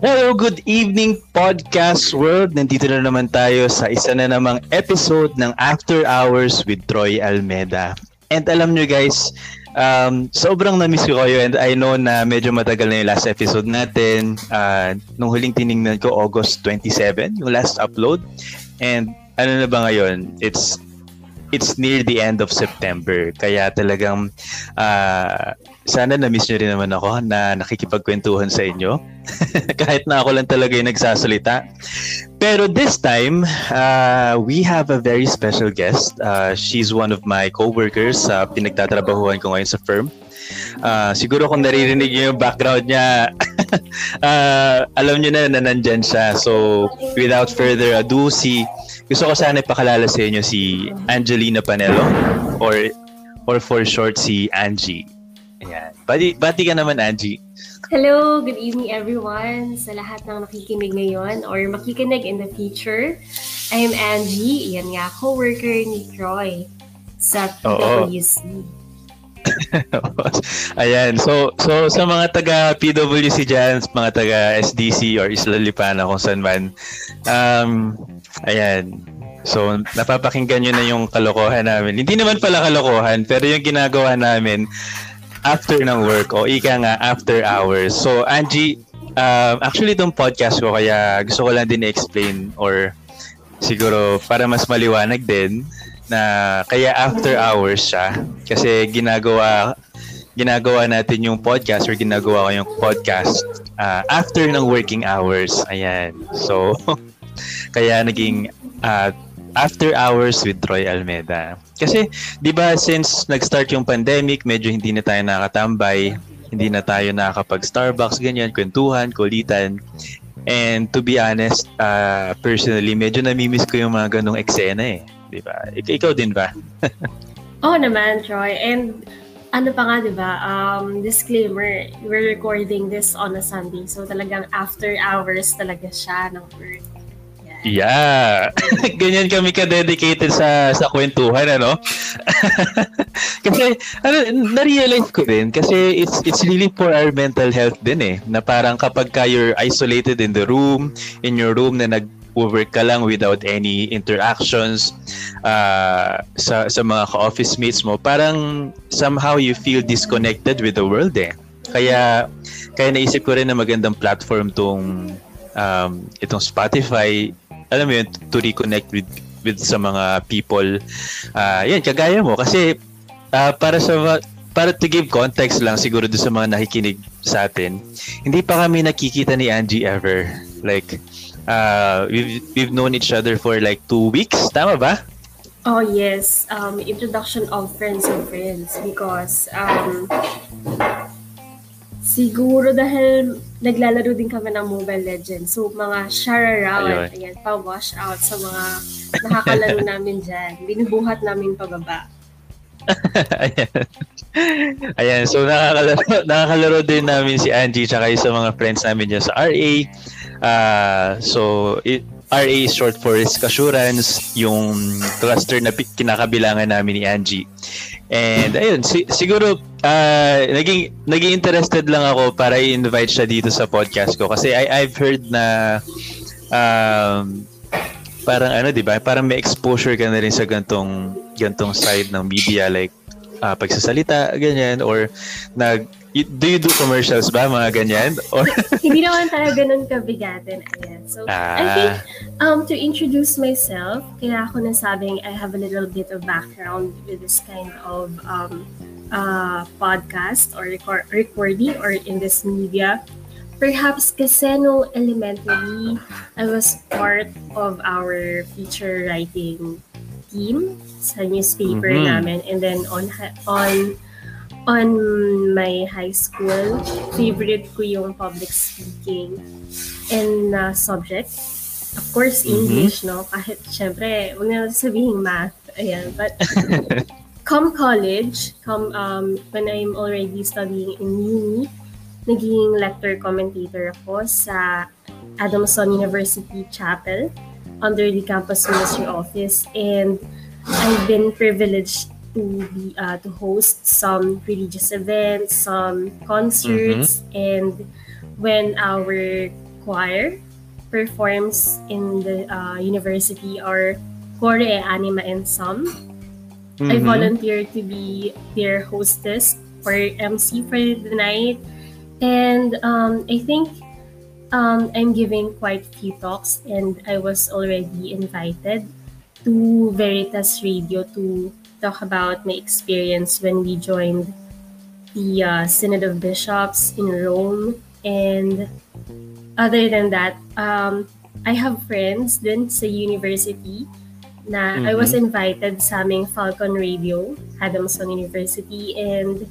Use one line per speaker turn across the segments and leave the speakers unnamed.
Hello, good evening podcast world. Nandito na naman tayo sa isa na namang episode ng After Hours with Troy Almeda. And alam nyo guys, um, sobrang na-miss ko kayo and I know na medyo matagal na yung last episode natin. Uh, nung huling tiningnan ko, August 27, yung last upload. And ano na ba ngayon? It's it's near the end of September. Kaya talagang uh, sana na-miss nyo rin naman ako na nakikipagkwentuhan sa inyo. Kahit na ako lang talaga yung nagsasalita. Pero this time, uh, we have a very special guest. Uh, she's one of my co-workers sa uh, pinagtatrabahuan ko ngayon sa firm. Uh, siguro kung naririnig niyo yung background niya, uh, alam niyo na na nandyan siya. So, without further ado, si gusto ko sana ipakalala sa inyo si Angelina Panelo or or for short si Angie. Ayan. Bati, bati ka naman, Angie.
Hello, good evening everyone sa lahat ng nakikinig ngayon or makikinig in the future. I am Angie, yan nga, co-worker ni Troy sa PWC.
Ayan, so so sa mga taga PWC dyan, mga taga SDC or Isla Lipana kung saan man, um, ayan, So, napapakinggan nyo na yung kalokohan namin. Hindi naman pala kalokohan, pero yung ginagawa namin after ng work o ika nga after hours. So Angie, uh, actually itong podcast ko kaya gusto ko lang din i-explain or siguro para mas maliwanag din na kaya after hours siya kasi ginagawa ginagawa natin yung podcast or ginagawa ko yung podcast uh, after ng working hours. Ayan. So, kaya naging uh, After Hours with Troy Almeda. Kasi, di ba, since nag-start yung pandemic, medyo hindi na tayo nakatambay, hindi na tayo nakakapag-Starbucks, ganyan, kwentuhan, kulitan. And to be honest, uh, personally, medyo namimiss ko yung mga ganong eksena eh. Di ba? Ik- ikaw din ba?
Oo oh, naman, Troy. And ano pa nga, di ba, um, disclaimer, we're recording this on a Sunday. So talagang after hours talaga siya ng work.
Yeah. Ganyan kami ka-dedicated sa sa kwentuhan ano. kasi ano na-realize ko din kasi it's it's really for our mental health din eh. Na parang kapag ka you're isolated in the room, in your room na nag work ka lang without any interactions uh, sa sa mga ka-office mates mo, parang somehow you feel disconnected with the world eh. Kaya kaya naisip ko rin na magandang platform tong um, itong Spotify alam mo yun, to reconnect with with sa mga people. Uh, yan, kagaya mo. Kasi uh, para sa para to give context lang siguro do sa mga nakikinig sa atin, hindi pa kami nakikita ni Angie ever. Like, uh, we've, we've known each other for like two weeks. Tama ba?
Oh, yes. Um, introduction of friends and friends because um, Siguro dahil naglalaro din kami ng Mobile Legends. So, mga share around, ayan, pa-wash out sa mga nakakalaro namin dyan. Binubuhat namin pababa.
ayan. Ayan, so nakakalaro, nakakalaro din namin si Angie tsaka sa mga friends namin dyan sa RA. Uh, so, it, RA short for Risk Assurance, yung cluster na kinakabilangan namin ni Angie. And ayun, si- siguro uh, naging naging interested lang ako para i-invite siya dito sa podcast ko kasi I I've heard na um, parang ano 'di ba? Parang may exposure ka na rin sa gantong gantong side ng media like uh, pagsasalita ganyan or nag do you do commercials ba mga ganyan or
hindi naman tayo ganun kabigatin ayan so ah. I think um to introduce myself kaya ako nasabing I have a little bit of background with this kind of um uh podcast or record, recording or in this media perhaps kasi no elementary I was part of our feature writing team sa newspaper mm-hmm. namin and then on on on my high school, favorite ko yung public speaking and uh, subject. Of course, mm-hmm. English, mm-hmm. no? Kahit, syempre, huwag na sabihin math. Ayan. But, come college, come, um, when I'm already studying in uni, naging lecture commentator ako sa Adamson University Chapel under the campus ministry office. And I've been privileged to be uh, to host some religious events, some concerts, mm-hmm. and when our choir performs in the uh, university or Kore Anima and Some. Mm-hmm. I volunteered to be their hostess or MC for the night. And um, I think um, I'm giving quite a few talks, and I was already invited to Veritas Radio to talk about my experience when we joined the uh, Synod of Bishops in Rome. And other than that, um, I have friends then sa university na mm-hmm. I was mm-hmm. invited sa aming Falcon Radio, Adamson University, and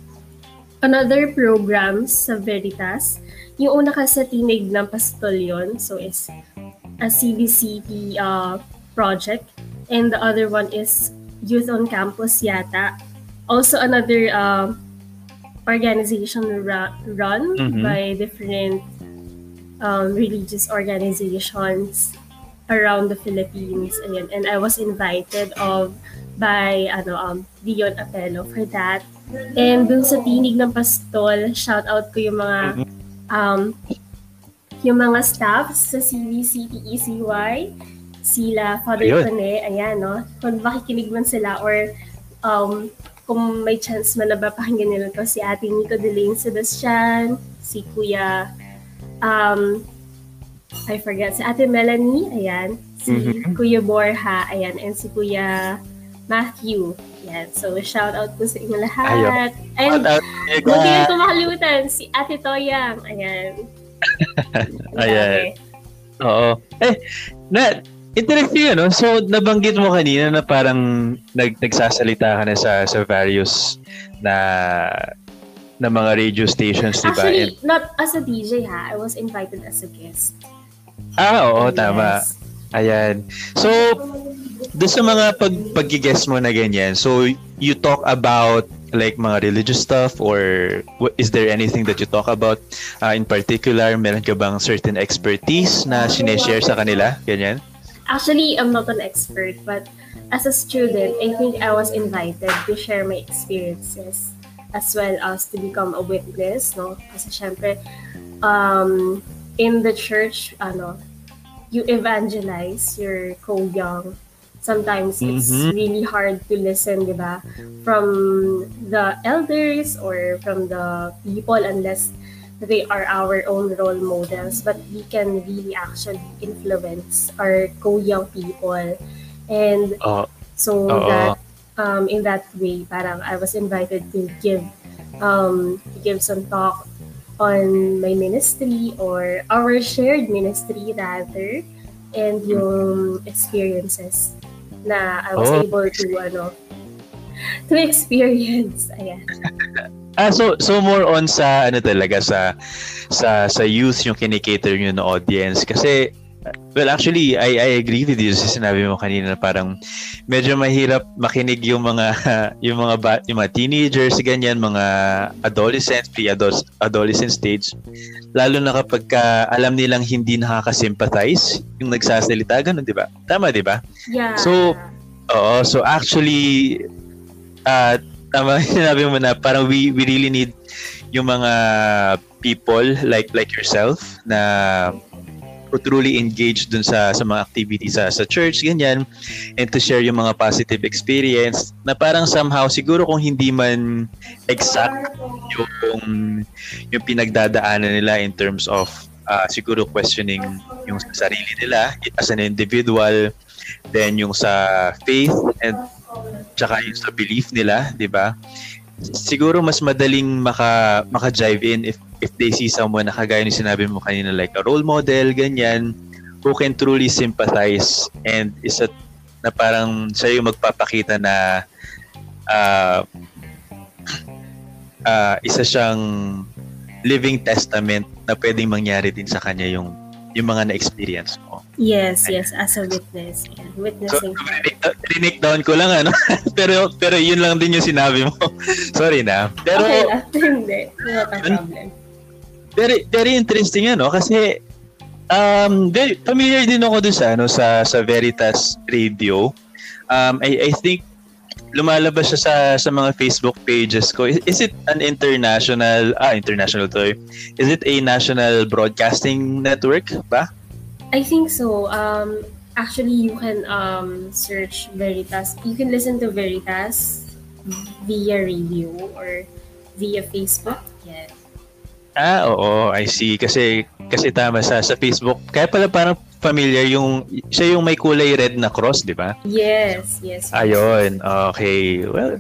another programs sa Veritas. Yung una kasi tinig ng pastol yun, so it's a CVCP uh, project. And the other one is Youth on Campus yata. Also another uh, organization ra- run mm-hmm. by different um, religious organizations around the Philippines. Ayan. And I was invited of by ano um Dion Apelo for that. And dun sa tinig ng pastol, shout out ko yung mga um yung mga staff sa CVCTECY, sila Father Ayun. Tone, ayan no. Kung makikinig man sila or um kung may chance man na ba pakinggan nila to si Ate Nico Delaine Sebastian, si Kuya um I forget si Ate Melanie, ayan, si mm-hmm. Kuya Borha, ayan, and si Kuya Matthew. Yan. So, shout out po sa inyo lahat. Ayun. And, huwag kayo ko makalimutan, si Ate Toyang. Ayan.
Ayan. Oo. Eh, na, interesting ano? So, nabanggit mo kanina na parang nag, nagsasalita ka na sa, sa various na na mga radio stations, di ba?
Actually, And, not as a DJ ha. I was invited as a guest.
Ah, oo, yes. tama. Ayan. So, doon sa mga pag pag-guess mo na ganyan, so you talk about like mga religious stuff or is there anything that you talk about uh, in particular? Meron ka bang certain expertise na sineshare sa kanila? Ganyan?
Actually, I'm not an expert, but as a student, I think I was invited to share my experiences as well as to become a witness, no? Kasi syempre, um, in the church, ano, you evangelize your co-young sometimes it's mm-hmm. really hard to listen, di ba? From the elders or from the people unless they are our own role models. But we can really actually influence our co-young people. And uh, so uh, that um, in that way, parang I was invited to give um, to give some talk on my ministry or our shared ministry rather and yung experiences na I was oh. able to ano to experience. Ayan.
ah, so so more on sa ano talaga sa sa sa youth yung kinikater niyo na audience kasi Well, actually, I, I agree with you sa sinabi mo kanina na parang medyo mahirap makinig yung mga yung mga ba, yung mga teenagers ganyan, mga adolescents, pre-adolescent stage. Lalo na kapag ka alam nilang hindi nakaka-sympathize yung nagsasalita ganun, 'di ba? Tama, 'di ba?
Yeah.
So, oo, so actually uh, tama sinabi mo na parang we we really need yung mga people like like yourself na truly engaged dun sa sa mga activities sa sa church ganyan and to share yung mga positive experience na parang somehow siguro kung hindi man exact yung yung pinagdadaanan nila in terms of uh, siguro questioning yung sarili nila as an individual then yung sa faith and tsaka yung sa belief nila, 'di ba? Siguro mas madaling maka maka-jive in if if they see someone na kagaya ni sinabi mo kanina like a role model, ganyan, who can truly sympathize and is a, na parang siya yung magpapakita na uh, uh, isa siyang living testament na pwedeng mangyari din sa kanya yung yung mga na-experience mo.
Yes, yes, as a witness. Yeah, witnessing.
So, rinik down ko lang ano. pero pero yun lang din yung sinabi mo. Sorry na. Pero
okay lang. Hindi. Not a problem
very very interesting ano kasi um very familiar din ako dun sa ano sa sa Veritas Radio. Um I I think lumalabas siya sa sa mga Facebook pages ko. Is, is it an international ah international to? Is it a national broadcasting network ba?
I think so. Um actually you can um search Veritas. You can listen to Veritas via radio or via Facebook. Yeah.
Ah, oo, I see. Kasi kasi tama sa sa Facebook. Kaya pala parang familiar yung siya yung may kulay red na cross, di ba?
Yes, yes.
Ayun. Okay. Well,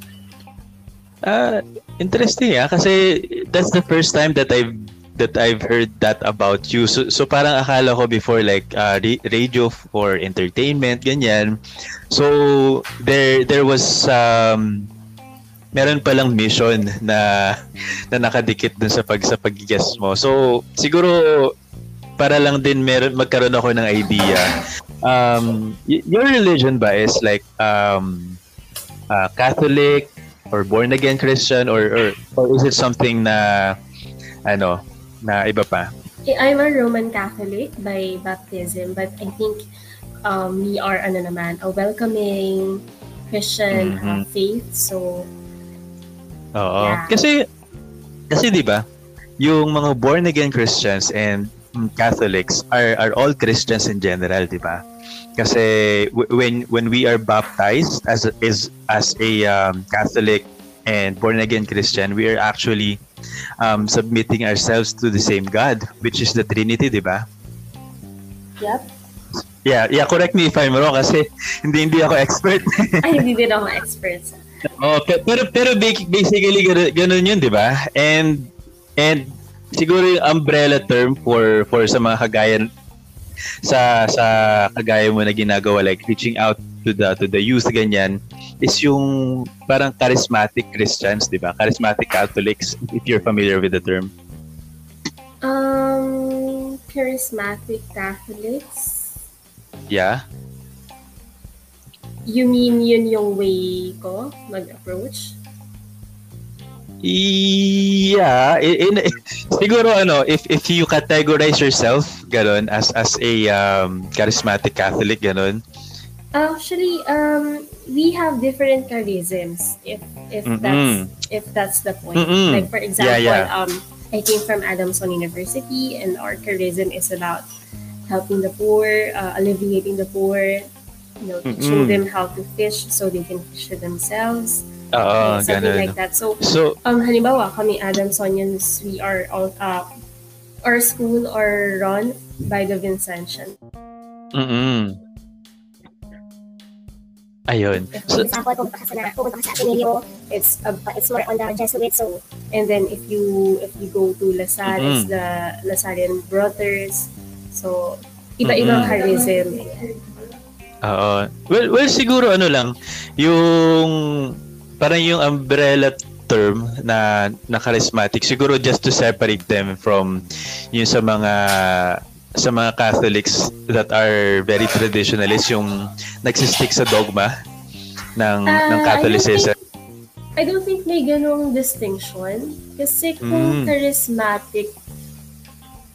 uh, interesting ah kasi that's the first time that I've that I've heard that about you. So, so parang akala ko before like uh, radio for entertainment ganyan. So there there was um meron pa lang mission na na nakadikit dun sa pag sa pag-guess mo. So siguro para lang din meron magkaroon ako ng idea. Um, your religion ba is like um, uh, Catholic or born again Christian or, or or is it something na ano na iba pa?
Eh, I'm a Roman Catholic by baptism, but I think um, we are ano naman a welcoming Christian mm-hmm. uh, faith. So
Oo. Yeah. Kasi kasi 'di ba? Yung mga born again Christians and Catholics are are all Christians in general, 'di ba? Kasi when when we are baptized as a, is as a um, Catholic and born again Christian, we are actually um, submitting ourselves to the same God, which is the Trinity, 'di ba?
Yep.
Yeah, yeah, correct me if I'm wrong kasi hindi hindi ako expert.
Ay, hindi din ako expert.
oh, pero pero basically ganun, 'yun, 'di ba? And and siguro yung umbrella term for for sa mga kagaya sa sa kagaya mo na ginagawa like reaching out to the to the youth ganyan is yung parang charismatic Christians, 'di ba? Charismatic Catholics if you're familiar with the term.
Um charismatic Catholics?
Yeah.
You mean yun yung way ko mag-approach?
Yeah, in, in, siguro ano, if if you categorize yourself ganun as as a um, charismatic Catholic ganun.
Actually, um we have different charisms if if mm-hmm. that's if that's the point. Mm-hmm. Like for example, yeah, yeah. um I came from Adamson University and our charism is about helping the poor, uh, alleviating the poor, you know, teaching mm-hmm. them how to fish so they can fish for themselves
Oo,
something ganun. like that. So, so um, halimbawa, kami Adamsonians, we are all, uh, our school are run by the Vincentian.
Mm-mm. Ayun.
So, example, kung pupunta ka sa, pupunta ka sa Ateneo, it's, uh, it's more on the Jesuit. So, and then if you if you go to La Salle, mm-hmm. it's the Lasallian Brothers. So, iba-ibang mm-hmm. charism.
Oo. Well, well, siguro ano lang, yung parang yung umbrella term na, na charismatic siguro just to separate them from yung sa mga sa mga Catholics that are very traditionalist yung nagsistick sa dogma ng uh, ng Catholicism.
I don't, think, I don't think may ganong distinction kasi kung mm. charismatic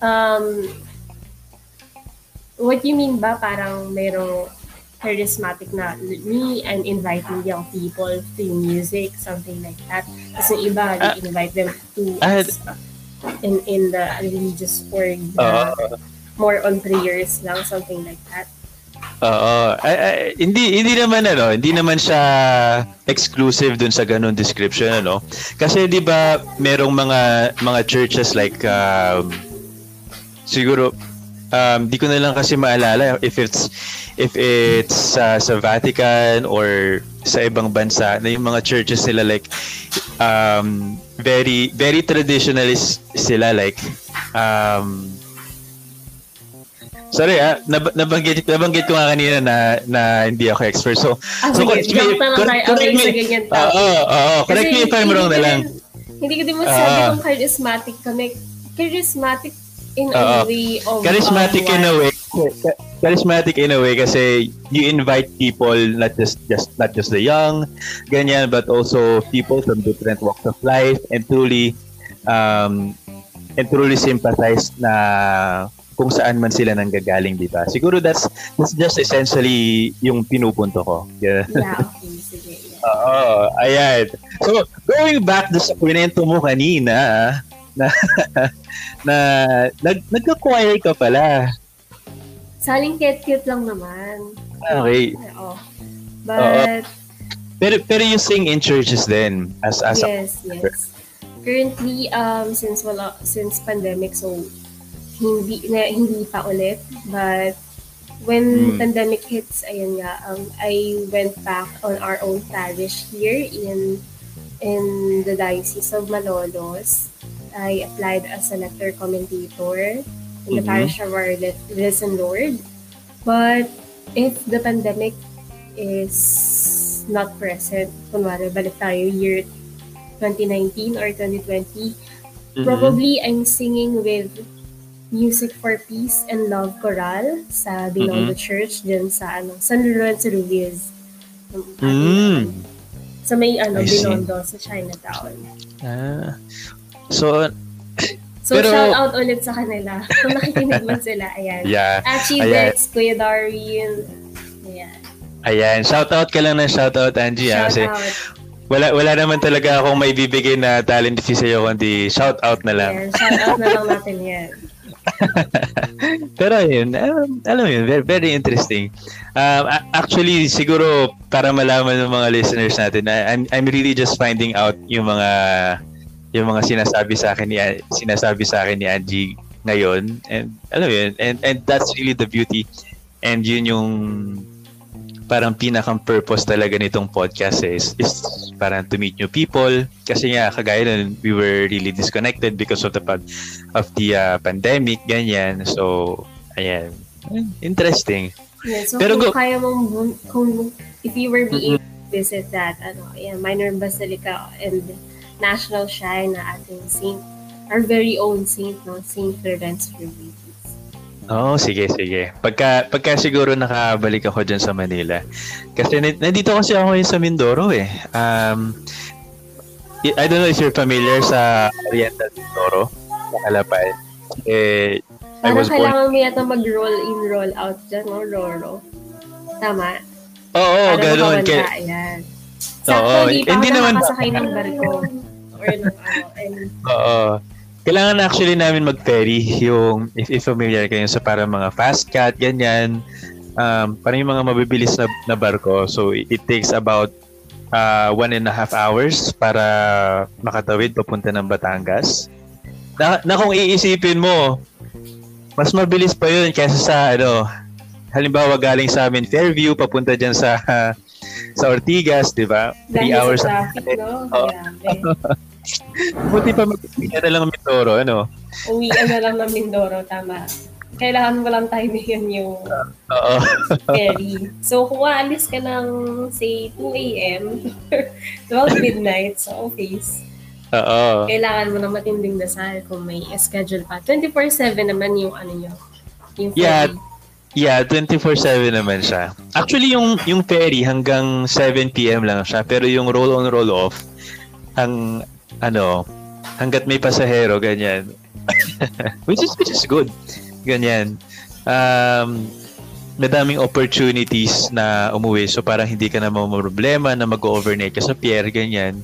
um what you mean ba parang merong charismatic na me and inviting young people to music, something like that. Kasi iba, uh, invite them to uh, in in the religious org uh, more on prayers lang, something like that.
Oo. Uh, uh, hindi hindi naman ano, hindi naman siya exclusive dun sa ganung description ano. Kasi 'di ba merong mga mga churches like um, siguro um, di ko na lang kasi maalala if it's if it's uh, sa Vatican or sa ibang bansa na yung mga churches sila like um, very very traditionalist sila like um, Sorry ah, nab- nabanggit nabanggit ko nga kanina na na hindi ako expert. So,
ah, so sige, correct, correct, correct me. Oo,
oo, oh, correct me if I'm wrong na lang.
Hindi ko din masabi uh, kung charismatic kami. Charismatic in uh, a way of
charismatic in a way charismatic in a way kasi you invite people not just just not just the young ganyan but also people from different walks of life and truly um and truly sympathize na kung saan man sila nang gagaling, di ba? Siguro that's, that's just essentially yung pinupunto ko.
Yeah, yeah okay. Sige, yeah.
Oo, ayan. So, going back do sa kwento mo kanina, na, na nag, nag-acquire ka pala.
Saling cute-cute lang naman.
Okay.
Oo. But, Oo.
Pero, pero you sing in churches then as, as
yes, a... yes. Currently, um, since wala, since pandemic, so hindi na, hindi pa ulit. But when mm. pandemic hits, ayun nga, um, I went back on our own parish here in in the Diocese of Malolos. I applied as a lector commentator in mm-hmm. the parish of our Risen Lord. But if the pandemic is not present, kunwari, balik tayo year 2019 or 2020, mm-hmm. probably I'm singing with Music for Peace and Love Choral sa Binondo mm-hmm. Church dyan sa ano, San Lorenzo Ruiz. Mm. Sa may ano, Binondo, sa Chinatown.
Ah. So,
So, Pero, shout out ulit sa kanila. Kung nakikinig man sila, ayan.
Yeah.
Achi Dex, Kuya Darwin. Ayan.
Ayan. Shout out ka lang ng shout out, Angie. Shout ah, kasi out. Wala, wala naman talaga akong may bibigay na talent fee sa'yo, kundi shout out na lang.
Yeah, shout out na lang natin yan.
Pero yun, um, alam yun, very, very interesting. Um, actually, siguro para malaman ng mga listeners natin, I'm, I'm really just finding out yung mga yung mga sinasabi sa akin ni sinasabi sa akin ni Angie ngayon and alam yun and and that's really the beauty and yun yung parang pinakang purpose talaga nitong podcast is, is parang to meet new people kasi nga kagaya nun we were really disconnected because of the of the uh, pandemic ganyan so ayan interesting
yeah, so Pero kung go, kaya mong kung if you were be able to visit that ano yeah, minor basilica and national shrine na ating saint, our very own saint, no? Saint Florence Ruiz.
Oo, oh, sige, sige. Pagka, pagka siguro nakabalik ako dyan sa Manila. Kasi nandito kasi ako ngayon sa Mindoro eh. Um, I don't know if you're familiar sa Oriental Mindoro, sa Calapay. Eh,
I was kailangan born... mo yata mag-roll in, roll out dyan, no? Roro. Tama?
Oo, oh, oh, ganoon.
Kaya, ayan. Sakto, Oo, hindi pa hindi ako naman nakasakay ng barko. Or ng ano.
Oo. Kailangan actually namin mag-ferry yung, if, if familiar kayo sa para mga fast cat, ganyan. Um, parang yung mga mabibilis na, na barko. So, it, it takes about uh, one and a half hours para makatawid papunta ng Batangas. Na, na kung iisipin mo, mas mabilis pa yun kaysa sa ano, halimbawa galing sa amin Fairview papunta diyan sa uh, sa Ortigas, di ba?
3 hours. Sa traffic, no? Oh.
Buti pa mag-uwi na lang ng Mindoro, ano?
Uwi na lang ng Mindoro, tama. Kailangan mo lang time yun yung
uh,
ferry. So, kung aalis ka ng, say, 2 a.m. 12 midnight sa office,
Oo.
Kailangan mo na matinding dasal kung may schedule pa. 24-7 naman yung ano nyo. Yung ferry.
Yeah, Yeah, 24/7 naman siya. Actually yung yung ferry hanggang 7 PM lang siya, pero yung roll on roll off ang ano, hangga't may pasahero ganyan. which is which is good. Ganyan. Um madaming opportunities na umuwi so parang hindi ka na problema na mag-overnight ka sa pier ganyan.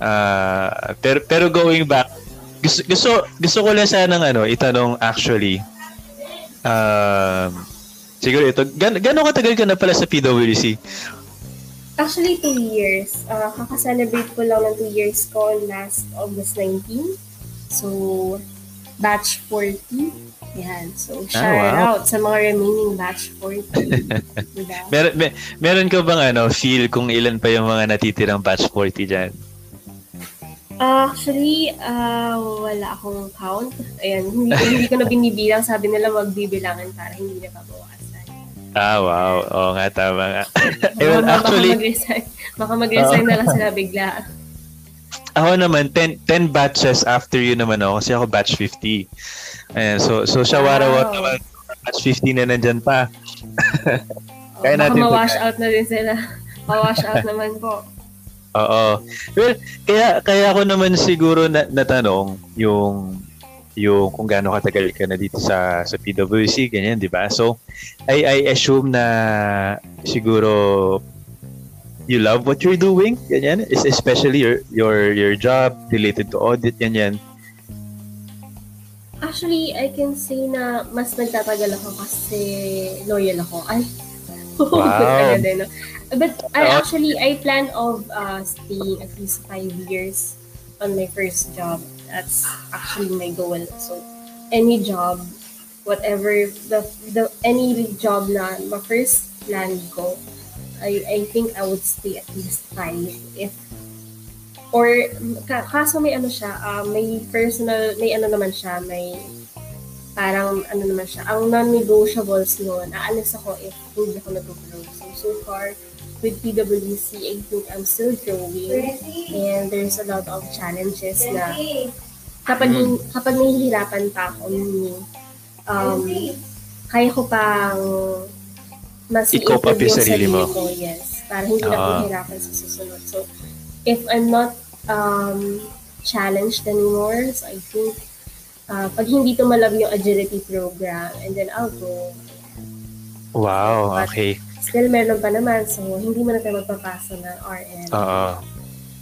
Uh, pero pero going back gusto gusto gusto ko lang sana ng ano itanong actually Um, siguro ito, gan gano'ng katagal ka na pala sa PWC?
Actually, two years. Uh, kaka-celebrate ko lang ng two years ko last August 19. So, batch 40. Yan. So, ah, shout ah, wow. out sa mga remaining batch 40.
diba? Mer mer meron ka bang ano, feel kung ilan pa yung mga natitirang batch 40 dyan?
Actually, uh, wala akong count. Ayan, hindi, hindi ko na binibilang. Sabi nila magbibilangan para hindi na babawasan.
Ah, wow. Oo nga, tama nga.
eh, well, actually, baka mag-resign, baka mag-resign uh, na lang sila bigla.
Ako naman, 10, 10 batches after you naman ako kasi ako batch 50. Ayan, so, so siya wow. naman, batch 50 na nandyan pa.
Kaya natin baka ma-wash out na din sila. Ma-wash out naman po.
Oo. Well, kaya kaya ako naman siguro na, natanong yung yung kung gaano katagal ka na dito sa sa PwC ganyan, 'di ba? So I I assume na siguro you love what you're doing? Ganyan? Is especially your your your job related to audit ganyan.
Actually, I can say na mas nagtatagal ako kasi loyal ako. Ay, wow. din, no? But I oh. actually, I plan of uh, staying at least five years on my first job. That's actually my goal. So, any job, whatever, the, the any job na my first plan ko, I, I think I would stay at least five if or kaso may ano siya, uh, may personal, may ano naman siya, may parang ano naman siya, ang non-negotiables noon, aalis ako if hindi ako nag-grow. So, so far, with PwC, I think I'm still growing and there's a lot of challenges na kapag, mm-hmm. kapag nahihirapan pa ako, meaning, um, kaya ko pang mas
i-cope up yung sarili mo.
Ko, yes. Para hindi uh, na ako hirapan sa susunod. So, if I'm not um, challenged anymore. So I think uh, pag hindi tumalab yung agility program, and then I'll go.
Wow, But okay.
Still meron pa naman, so hindi mo na tayo magpapasa ng RN.
Oo.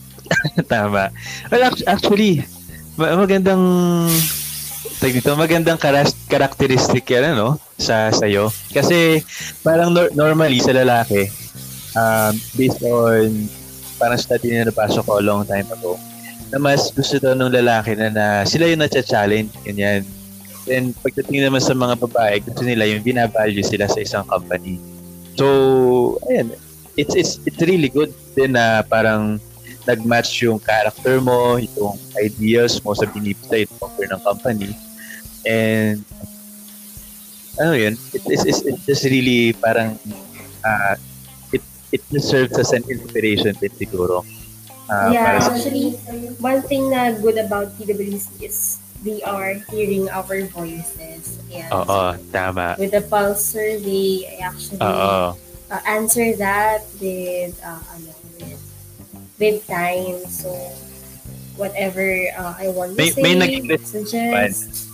Tama. Well, actually, magandang tag dito, magandang characteristic yan, ano, sa sayo. Kasi, parang nor- normally sa lalaki, um, based on parang study na napasok ko a long time ago, na mas gusto daw ng lalaki na, na sila yung na-challenge, ganyan. And pagdating naman sa mga babae, gusto nila yung binavalue sila sa isang company. So, ayan, it's, it's, it's really good din na parang nag-match yung character mo, itong ideas mo sa binibigay offer ng company. And ano yun, it, it's, it's, it's just really parang uh, it serves as an inspiration din siguro.
Uh, yeah, actually, one thing na good about PwC is they are hearing our voices. And
Oo, tama.
With the Pulse survey, I actually Uh, answer that with, uh, ano, with, time. So, whatever uh, I want to may, say, may suggest,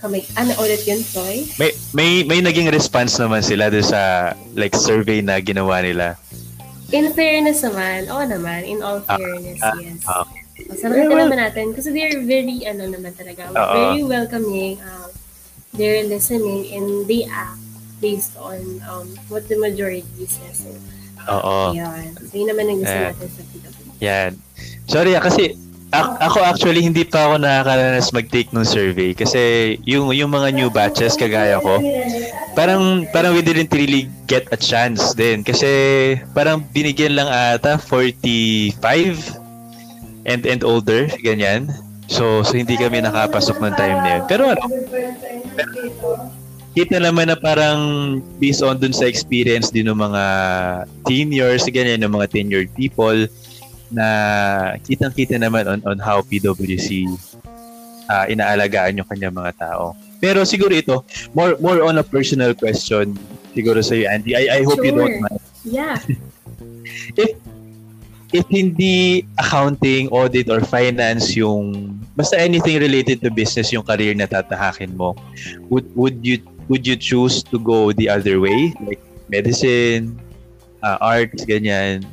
Kamay, ano ulit yun, Troy?
May, may, may naging response naman sila doon sa like survey na ginawa nila.
In fairness naman, oo naman, in all ah, fairness, uh, uh, yes. Okay. So, well, naman natin kasi they're very, ano naman talaga, uh, very welcoming. Um, they're listening and they act based on um, what the majority says. So,
Oo.
Yan. So, yun naman ang gusto natin sa PWD.
Yan. Sorry ah, kasi ako actually hindi pa ako nakakaranas mag-take ng survey kasi yung yung mga new batches kagaya ko parang parang we didn't really get a chance din kasi parang binigyan lang ata 45 and and older ganyan. So so hindi kami nakapasok ng time na yun. Pero ano kita naman na parang based on dun sa experience din ng mga seniors ganyan ng mga tenured people na kitang-kita naman on, on how PwC uh, ah, inaalagaan yung kanyang mga tao. Pero siguro ito, more more on a personal question siguro sa iyo, Andy. I, I hope sure. you don't mind.
Yeah.
if if hindi accounting, audit, or finance yung basta anything related to business yung career na tatahakin mo, would would you would you choose to go the other way? Like medicine, uh, arts, ganyan,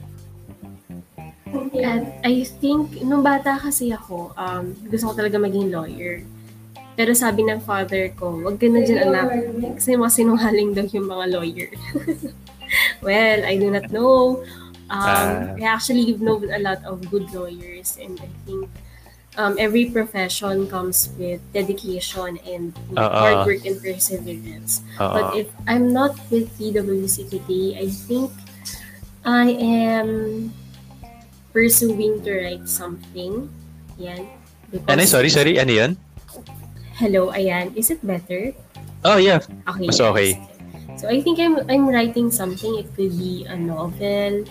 At I think, nung bata kasi ako, um, gusto ko talaga maging lawyer. Pero sabi ng father ko, wag ka na dyan anak. Kasi mga sinungaling daw yung mga lawyer. well, I do not know. Um, uh, I actually know a lot of good lawyers and I think um, every profession comes with dedication and know, uh, hard work and perseverance. Uh, but if I'm not with PwC today, I think I am pursuing to write something. Yan.
Because, ano, sorry, sorry, ano yan?
Hello, ayan. Is it better?
Oh, yeah. Okay. Mas okay.
So I think I'm I'm writing something. It could be a novel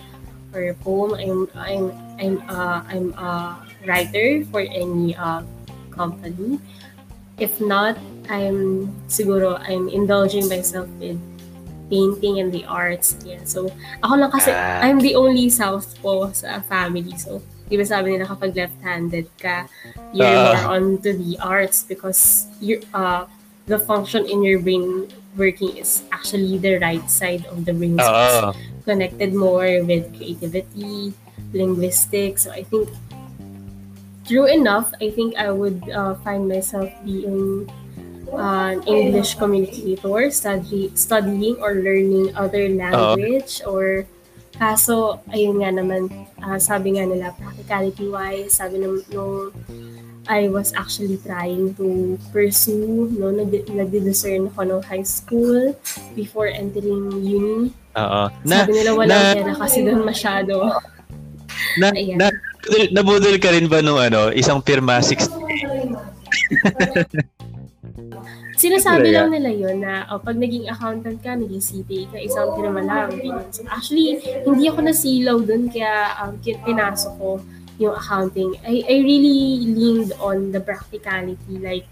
or a poem. I'm I'm I'm uh I'm a writer for any uh company. If not, I'm siguro I'm indulging myself with painting and the arts. Yeah. So, ako lang kasi, ah. I'm the only southpaw sa family. So, di ba sabi nila kapag left-handed ka, you're uh, more onto the arts because you uh, the function in your brain working is actually the right side of the brain.
Uh,
connected more with creativity, linguistics. So I think true enough, I think I would uh, find myself being an English communicator, study, studying or learning other language uh, or kaso ayun nga naman uh, sabi nga nila practicality wise sabi nung, nung I was actually trying to pursue, no, nag-discern ako ng high school before entering uni.
Oo.
Sabi nila walang na, pera kasi doon masyado.
Na, Ayan. na, nabudol ka rin ba nung ano, isang firma 6
Sinasabi lang nila yon na oh, pag naging accountant ka, naging CPA ka, isang firma lang. So, actually, hindi ako nasilaw dun kaya um, pinasok ko yung accounting, I, I really leaned on the practicality. Like,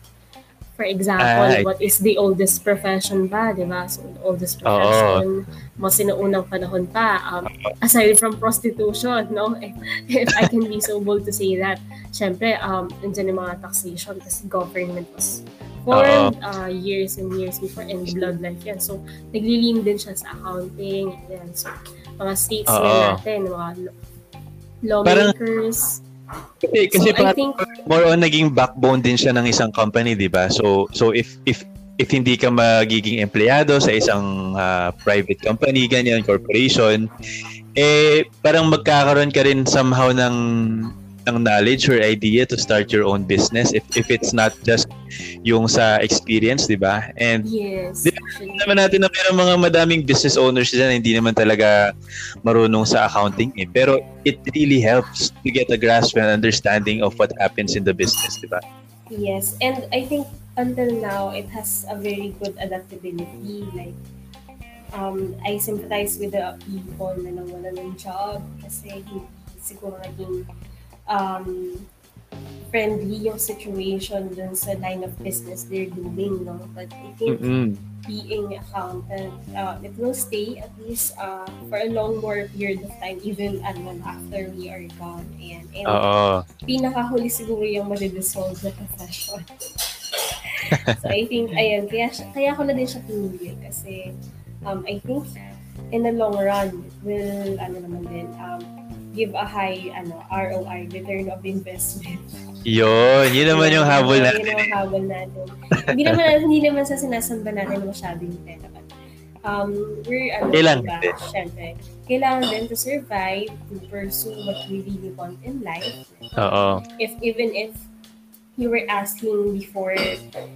for example, uh, what is the oldest profession ba, di ba? So, the oldest profession, oh. mo sinuunang panahon pa, um, aside from prostitution, no? If, if I can be so bold to say that. Siyempre, um, nandiyan yung mga taxation kasi government was formed uh, years and years before and bloodline yan. So, naglilin din siya sa accounting. Yan. So, mga states Uh-oh. na natin, mga lawmakers.
kasi kasi so, parang think, more on naging backbone din siya ng isang company, 'di ba? So so if if if hindi ka magiging empleyado sa isang uh, private company, ganyan, corporation, eh parang magkakaroon ka rin somehow ng ng knowledge or idea to start your own business if if it's not just yung sa experience, di ba? And
yes,
di naman natin na meron mga madaming business owners dyan hindi naman talaga marunong sa accounting eh. Pero it really helps to get a grasp and understanding of what happens in the business, di ba?
Yes, and I think until now it has a very good adaptability like um, I sympathize with the people na nawalan ng job kasi hindi siguro naging um, friendly yung situation dun sa line of business they're doing, no? But I think mm-hmm. being accountant, uh, it will stay at least uh, for a long more period of time, even ano, after we are gone. And, and Uh-oh. pinakahuli siguro yung madidissolve na profession. so I think, ayan, kaya, kaya ako na din siya pinili kasi um, I think in the long run, will, ano naman din, um, give a high ano ROI, return of investment.
Yun, yun naman yung habol natin.
Yun yung habol natin. hindi naman hindi naman sa sinasamba natin masyado yung pera. But, um, we're, ano,
kailangan
diba, din. Syempre, kailangan din to survive, to pursue what we really want in life.
Oo.
If, even if you were asking before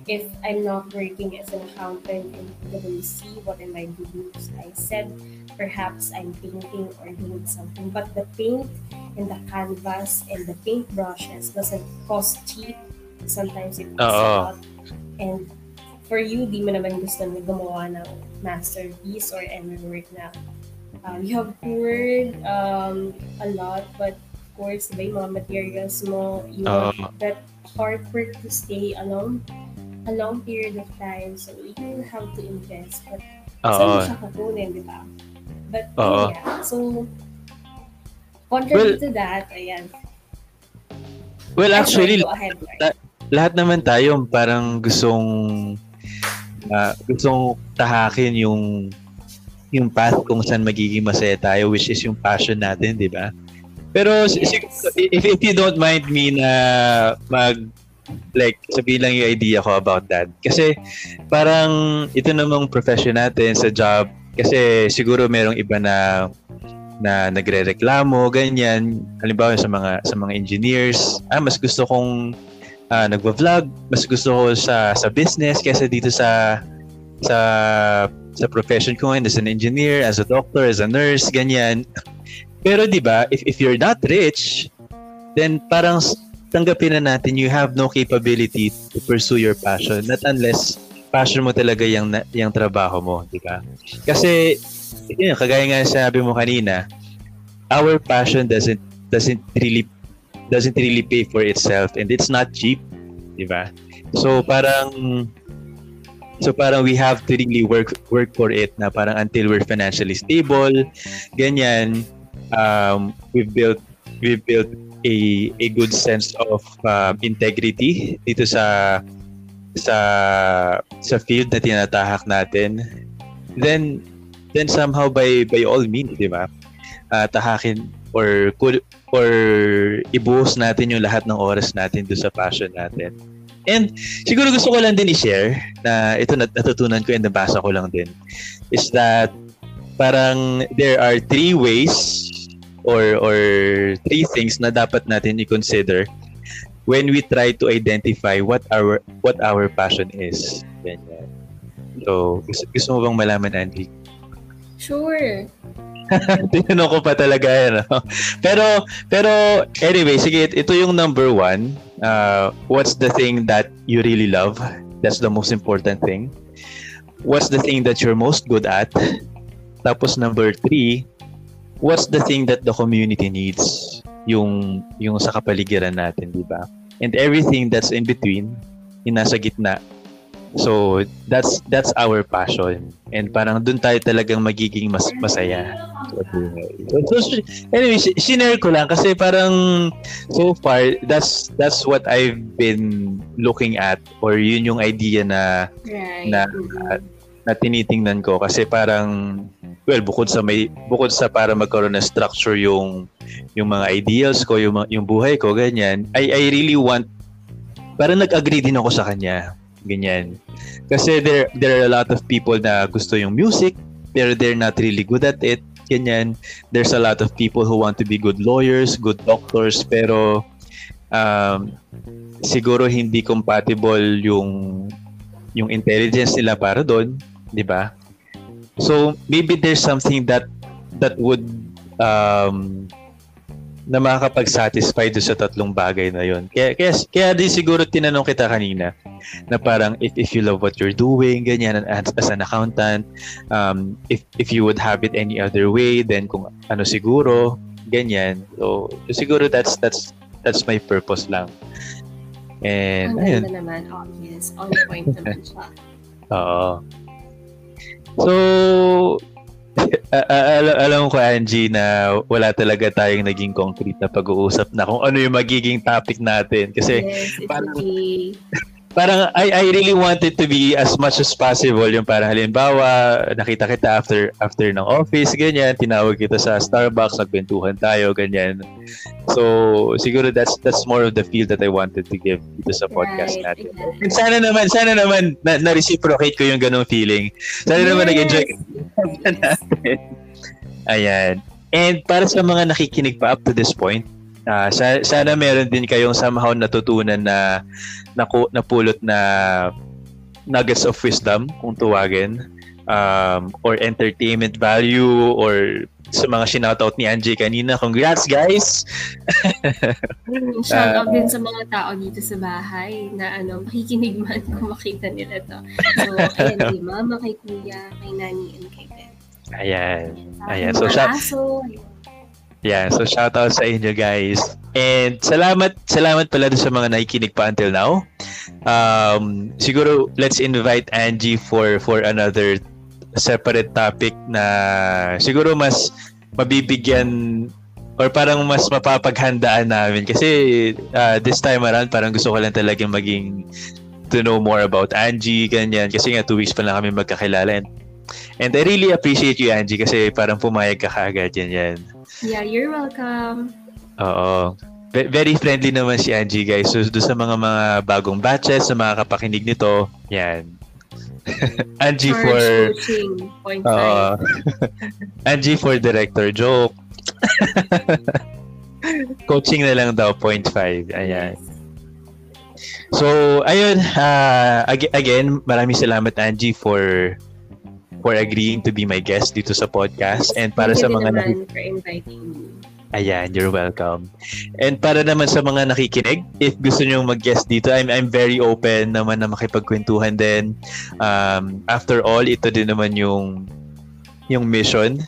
if I'm not working as an accountant in PwC, what am I doing? I said perhaps I'm painting or doing something. But the paint and the canvas and the paint brushes doesn't cost cheap. Sometimes it costs a lot. And for you, di mo naman gusto na gumawa ng masterpiece or any work na um, you have poured um, a lot, but of course, diba, yung mga materials mo, you uh, want that artwork to stay a long, a long period of time. So you have to invest. But uh, saan mo siya kukunin, di ba? But uh, yeah, so contrary well, to that, ayan.
Well, actually, ahead, la- lahat naman tayo parang gustong uh, gustong tahakin yung yung path kung saan magiging masaya tayo which is yung passion natin, di ba? Pero yes. if, if you don't mind me na mag like sabihin lang yung idea ko about that. Kasi parang ito namang profession natin sa job kasi siguro merong iba na na nagrereklamo ganyan. Halimbawa sa mga sa mga engineers ah mas gusto kong uh, nagvo-vlog mas gusto ko sa sa business kaysa dito sa sa sa profession ko as an engineer as a doctor as a nurse ganyan. Pero 'di ba if if you're not rich then parang tanggapin na natin you have no capability to pursue your passion. Not unless passion mo talaga yung, yung trabaho mo, di ba? Kasi, yun, kagaya nga sabi mo kanina, our passion doesn't doesn't really doesn't really pay for itself and it's not cheap, di ba? So parang So parang we have to really work work for it na parang until we're financially stable, ganyan. Um, we've built we've built a a good sense of uh, integrity dito sa sa sa field na tinatahak natin, then then somehow by by all means, di ba? Uh, tahakin or could or ibuhos natin yung lahat ng oras natin do sa passion natin. And siguro gusto ko lang din i-share na ito natutunan ko and nabasa ko lang din is that parang there are three ways or or three things na dapat natin i-consider when we try to identify what our what our passion is. Ganyan. So, gusto, gusto mo bang malaman, Andy?
Sure.
Tinanong ko pa talaga yan. No? Pero, pero anyway, sige, ito yung number one. Uh, what's the thing that you really love? That's the most important thing. What's the thing that you're most good at? Tapos number three, what's the thing that the community needs? Yung, yung sa kapaligiran natin, di ba? And everything that's in between, yung nasa gitna, So, that's that's our passion. And parang doon tayo talagang magiging mas masaya. So, so anyway, sinare ko lang kasi parang so far, that's that's what I've been looking at or yun yung idea na
right.
na, na tinitingnan ko kasi parang well bukod sa may bukod sa para magkaroon ng structure yung yung mga ideals ko yung yung buhay ko ganyan I I really want parang nag-agree din ako sa kanya Ganyan. Kasi there, there are a lot of people na gusto yung music, pero they're not really good at it. Ganyan. There's a lot of people who want to be good lawyers, good doctors, pero um, siguro hindi compatible yung yung intelligence nila para doon, 'di ba? So maybe there's something that that would um, na makakapag-satisfy do sa tatlong bagay na yon. Kaya, kaya, kaya din siguro tinanong kita kanina na parang if, if you love what you're doing, ganyan, as, as an accountant, um, if, if you would have it any other way, then kung ano siguro, ganyan. So, siguro that's that's that's my purpose lang. And,
Ang ayun. naman. Yes. On point naman siya.
Oo. So, al- alam ko Angie na wala talaga tayong naging concrete na pag-uusap na kung ano yung magiging topic natin. Kasi
yes, parang, okay
parang I, I really want it to be as much as possible yung parang halimbawa nakita kita after after ng office ganyan tinawag kita sa Starbucks nagbentuhan tayo ganyan so siguro that's that's more of the feel that I wanted to give dito sa podcast right, natin exactly. and sana naman sana naman na, na reciprocate ko yung ganong feeling sana yes. naman nag-enjoy yes. ayan and para sa mga nakikinig pa up to this point Uh, sana, sana meron din kayong somehow natutunan na naku, napulot na nuggets of wisdom kung tuwagin um, or entertainment value or sa mga shoutout ni Angie kanina. Congrats, guys!
Shout out uh, din sa mga tao dito sa bahay na ano, makikinig man kung makita nila to. So, ayan, kay mama, kay kuya, kay nani, and kay Ben.
Ayan. Ayan. So, shout, aso, ayan. Yeah, so shout out sa inyo guys. And salamat, salamat pala sa mga nakikinig pa until now. Um, siguro let's invite Angie for for another separate topic na siguro mas mabibigyan or parang mas mapapaghandaan namin kasi uh, this time around parang gusto ko lang talagang maging to know more about Angie, ganyan. Kasi nga two weeks pa lang kami magkakilala. And, and I really appreciate you, Angie, kasi parang pumayag ka kagad yan yan.
Yeah, you're welcome.
Oo. Very friendly naman si Angie, guys. So, doon sa mga mga bagong batches, sa mga kapakinig nito, yan. Angie for...
Uh,
Angie for director joke. coaching na lang daw, point five. Ayan. So, ayun. Uh, again, maraming salamat, Angie, for for agreeing to be my guest dito sa podcast. And para
Thank
sa mga...
naman for inviting me.
Ayan, you're welcome. And para naman sa mga nakikinig, if gusto niyo mag-guest dito, I'm, I'm very open naman na makipagkwentuhan din. Um, after all, ito din naman yung yung mission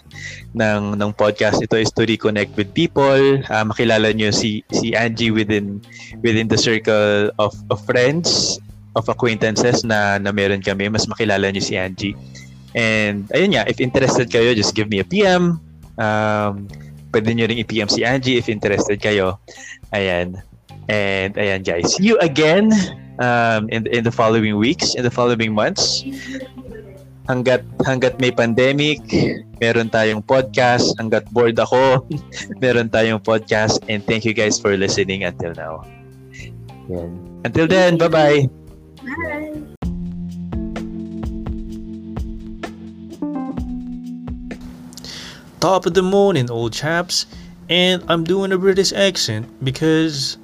ng ng podcast ito is to reconnect with people uh, makilala niyo si si Angie within within the circle of of friends of acquaintances na na meron kami mas makilala niyo si Angie And ayun nga, if interested kayo, just give me a PM. Um, pwede nyo rin i-PM si Angie if interested kayo. Ayan. And ayan guys, see you again um, in, in the following weeks, in the following months.
hanggat hanggat may pandemic, meron tayong podcast. Hanggat bored ako, meron tayong podcast. And thank you guys for listening until now. Yan. Until then, bye-bye.
Bye.
Top of the morning, old chaps. And I'm doing a British accent because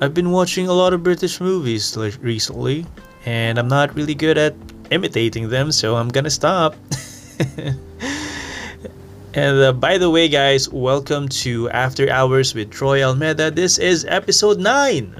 I've been watching a lot of British movies recently, and I'm not really good at imitating them, so I'm gonna stop. and uh, by the way, guys, welcome to After Hours with Troy Almeida. This is episode 9.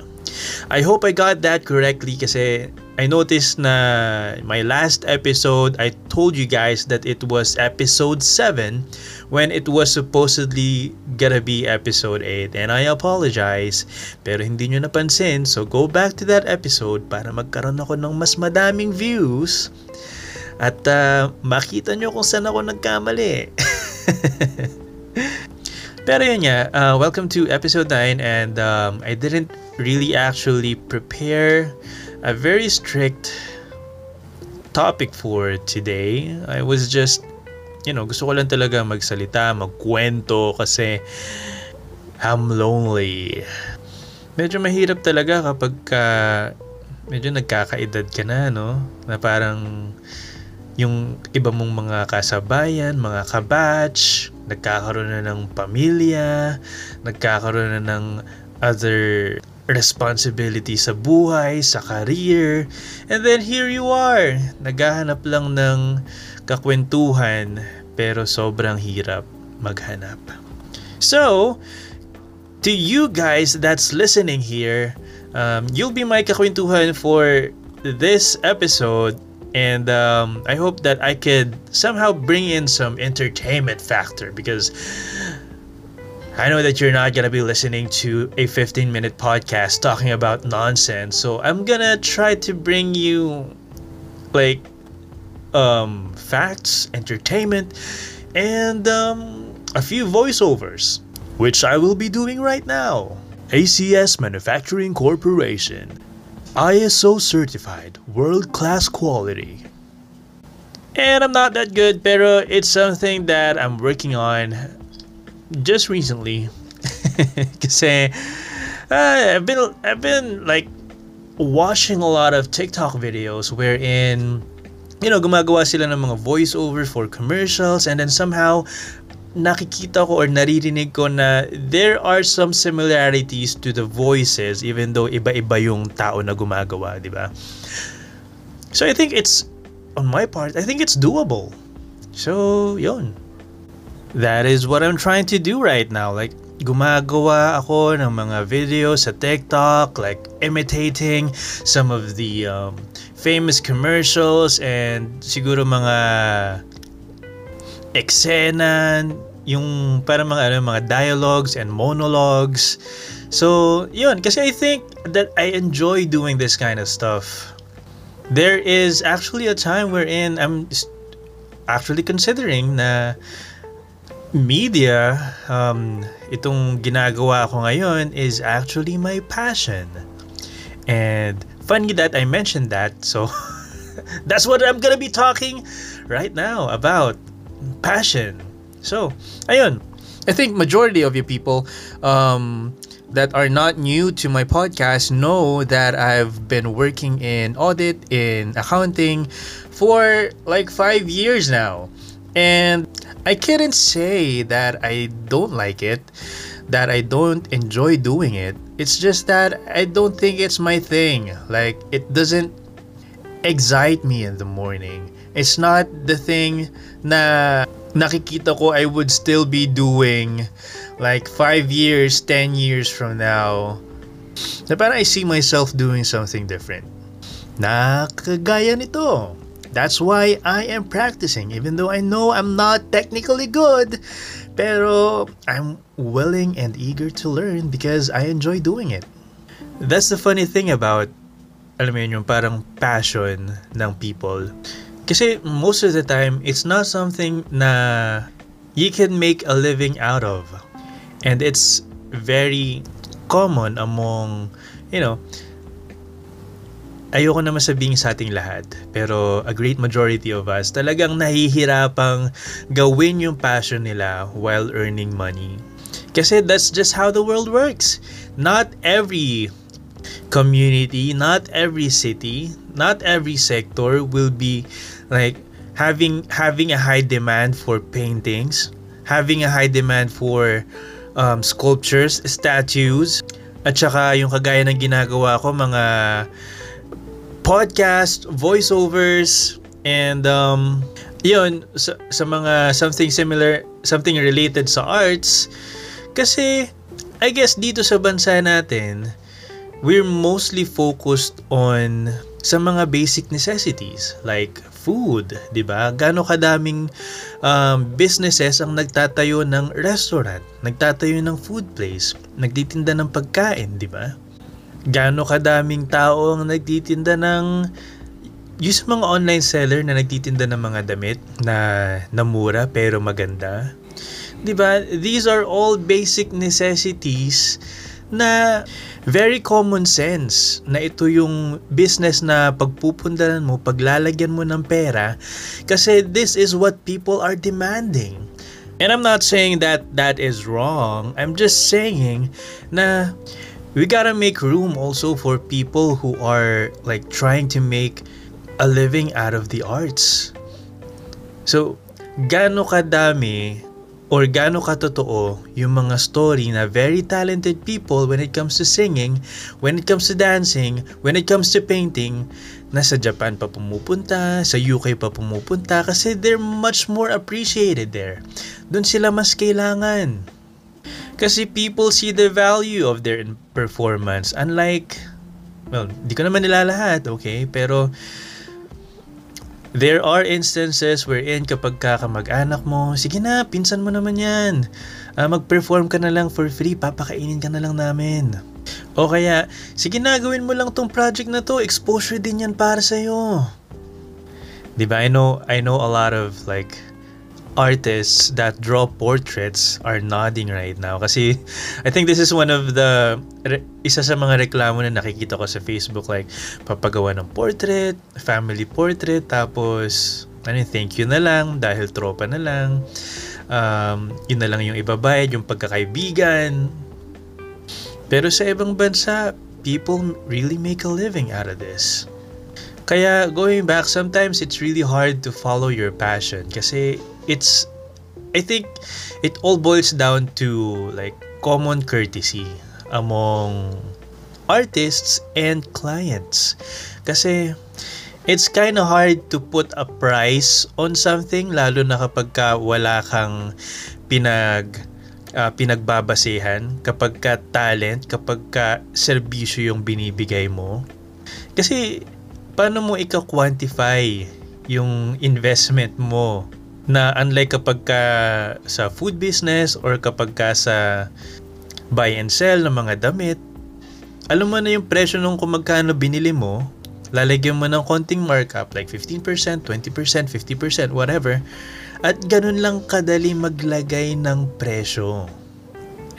I hope I got that correctly kasi I noticed na my last episode, I told you guys that it was episode 7 when it was supposedly gonna be episode 8 and I apologize pero hindi nyo napansin so go back to that episode para magkaroon ako ng mas madaming views at uh, makita nyo kung saan ako nagkamali. Pero yun nga uh, welcome to episode 9 and um, I didn't really actually prepare a very strict topic for today. I was just, you know, gusto ko lang talaga magsalita, magkwento kasi I'm lonely. Medyo mahirap talaga kapag ka, medyo nagkakaedad ka na, no? Na parang yung iba mong mga kasabayan, mga kabatch, nagkakaroon na ng pamilya, nagkakaroon na ng other responsibility sa buhay, sa career. And then here you are, naghahanap lang ng kakwentuhan pero sobrang hirap maghanap. So, to you guys that's listening here, um, you'll be my kakwentuhan for this episode and um, I hope that I could somehow bring in some entertainment factor because I know that you're not going to be listening to a 15 minute podcast talking about nonsense. So I'm going to try to bring you like um facts, entertainment and um a few voiceovers, which I will be doing right now. ACS Manufacturing Corporation. ISO certified, world class quality. And I'm not that good, pero it's something that I'm working on just recently kasi uh, I've been I've been like watching a lot of TikTok videos wherein you know gumagawa sila ng mga voiceover for commercials and then somehow nakikita ko or naririnig ko na there are some similarities to the voices even though iba-iba yung tao na gumagawa, di ba? So I think it's on my part, I think it's doable. So, yon that is what I'm trying to do right now. Like, gumagawa ako ng mga videos sa TikTok, like imitating some of the um, famous commercials and siguro mga eksena, yung para mga ano, mga dialogues and monologues. So, yun, kasi I think that I enjoy doing this kind of stuff. There is actually a time wherein I'm actually considering na media, um, itong ginagawa ko ngayon is actually my passion. And funny that I mentioned that. So that's what I'm gonna be talking right now about passion. So, ayun. I think majority of you people um, that are not new to my podcast know that I've been working in audit in accounting for like five years now. And I couldn't say that I don't like it, that I don't enjoy doing it. It's just that I don't think it's my thing. Like, it doesn't excite me in the morning. It's not the thing na nakikita ko I would still be doing like 5 years, 10 years from now. Na parang I see myself doing something different. Nakagaya nito. That's why I am practicing, even though I know I'm not technically good. Pero I'm willing and eager to learn because I enjoy doing it. That's the funny thing about, alam mo yun, yung parang passion ng people. Kasi most of the time, it's not something na you can make a living out of. And it's very common among, you know, ayoko naman sabihin sa ating lahat, pero a great majority of us talagang nahihirapang gawin yung passion nila while earning money. Kasi that's just how the world works. Not every community, not every city, not every sector will be like having having a high demand for paintings, having a high demand for um, sculptures, statues, at saka yung kagaya ng ginagawa ko mga podcast, voiceovers, and um, yun, sa, sa mga something similar, something related sa arts. Kasi, I guess dito sa bansa natin, we're mostly focused on sa mga basic necessities like food, 'di ba? Gaano kadaming um, businesses ang nagtatayo ng restaurant, nagtatayo ng food place, nagtitinda ng pagkain, 'di ba? Gaano kadaming tao ang nagtitinda ng yung mga online seller na nagtitinda ng mga damit na namura pero maganda. 'Di ba? These are all basic necessities na very common sense na ito yung business na pagpupundaran mo, paglalagyan mo ng pera kasi this is what people are demanding. And I'm not saying that that is wrong. I'm just saying na we gotta make room also for people who are like trying to make a living out of the arts. So, gaano kadami or gaano katotoo yung mga story na very talented people when it comes to singing, when it comes to dancing, when it comes to painting, nasa Japan pa pumupunta, sa UK pa pumupunta kasi they're much more appreciated there. Doon sila mas kailangan. Kasi people see the value of their performance. Unlike, well, di ko naman nila lahat, okay? Pero, there are instances wherein kapag ka kamag-anak mo, sige na, pinsan mo naman yan. Uh, mag-perform ka na lang for free, papakainin ka na lang namin. O kaya, sige na, gawin mo lang tong project na to, exposure din yan para sa'yo. Diba, I know, I know a lot of like, artists that draw portraits are nodding right now. Kasi I think this is one of the isa sa mga reklamo na nakikita ko sa Facebook like papagawa ng portrait, family portrait tapos ano thank you na lang dahil tropa na lang. Um, yun na lang yung ibabayad yung pagkakaibigan. Pero sa ibang bansa people really make a living out of this. Kaya going back, sometimes it's really hard to follow your passion kasi it's I think it all boils down to like common courtesy among artists and clients. Kasi it's kind of hard to put a price on something lalo na kapag ka wala kang pinag uh, pinagbabasehan kapag ka talent, kapag ka serbisyo yung binibigay mo. Kasi paano mo ika-quantify yung investment mo na unlike kapag ka sa food business or kapag ka sa buy and sell ng mga damit, alam mo na yung presyo nung kung magkano binili mo, lalagyan mo ng konting markup like 15%, 20%, 50%, whatever. At ganun lang kadali maglagay ng presyo.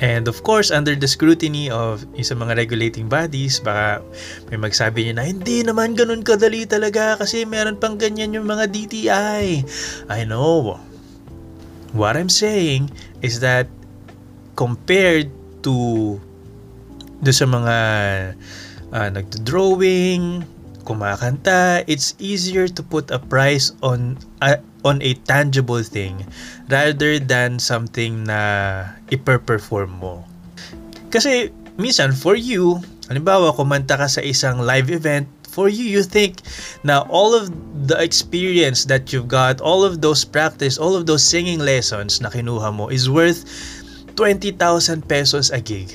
And of course, under the scrutiny of isa mga regulating bodies, baka may magsabi niya na hindi naman ganun kadali talaga kasi meron pang ganyan yung mga DTI. I know. What I'm saying is that compared to do sa mga uh, nagdo-drawing, kumakanta, it's easier to put a price on uh, on a tangible thing rather than something na iper-perform mo. Kasi minsan for you, halimbawa kumanta ka sa isang live event, for you, you think na all of the experience that you've got, all of those practice, all of those singing lessons na kinuha mo is worth 20,000 pesos a gig.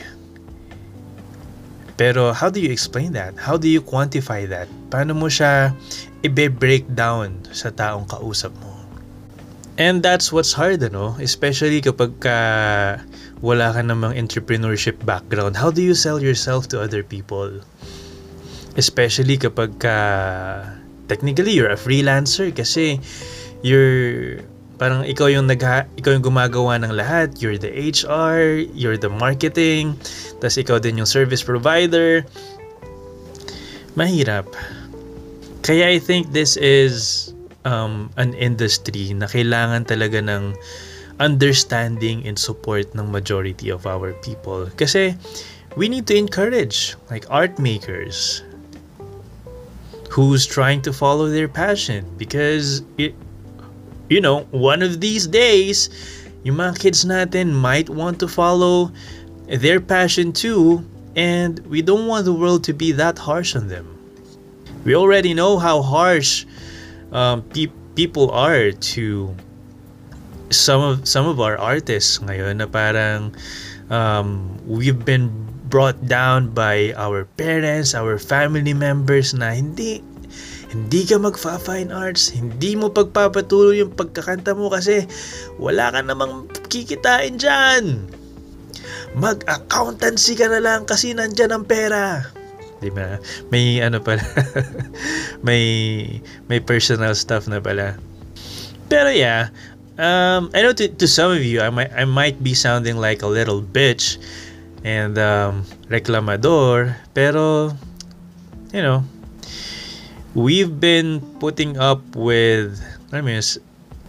Pero how do you explain that? How do you quantify that? Paano mo siya i-break down sa taong kausap mo? And that's what's hard, ano? Especially kapag ka wala ka namang entrepreneurship background. How do you sell yourself to other people? Especially kapag ka technically you're a freelancer kasi you're parang ikaw yung nagha, ikaw yung gumagawa ng lahat. You're the HR, you're the marketing, tapos ikaw din yung service provider. Mahirap. Kaya I think this is um, an industry na kailangan talaga ng understanding and support ng majority of our people. Kasi we need to encourage like art makers who's trying to follow their passion because it, you know, one of these days, yung mga kids natin might want to follow their passion too and we don't want the world to be that harsh on them. We already know how harsh um, pe- people are to some of some of our artists ngayon na parang um, we've been brought down by our parents, our family members na hindi hindi ka magfa-fine arts, hindi mo pagpapatuloy yung pagkakanta mo kasi wala ka namang kikitain dyan. Mag-accountancy ka na lang kasi nandyan ang pera. Di ba? May ano pala. may may personal stuff na pala. Pero yeah, um, I know to, to some of you, I might I might be sounding like a little bitch and um, reclamador, pero you know, we've been putting up with I mean,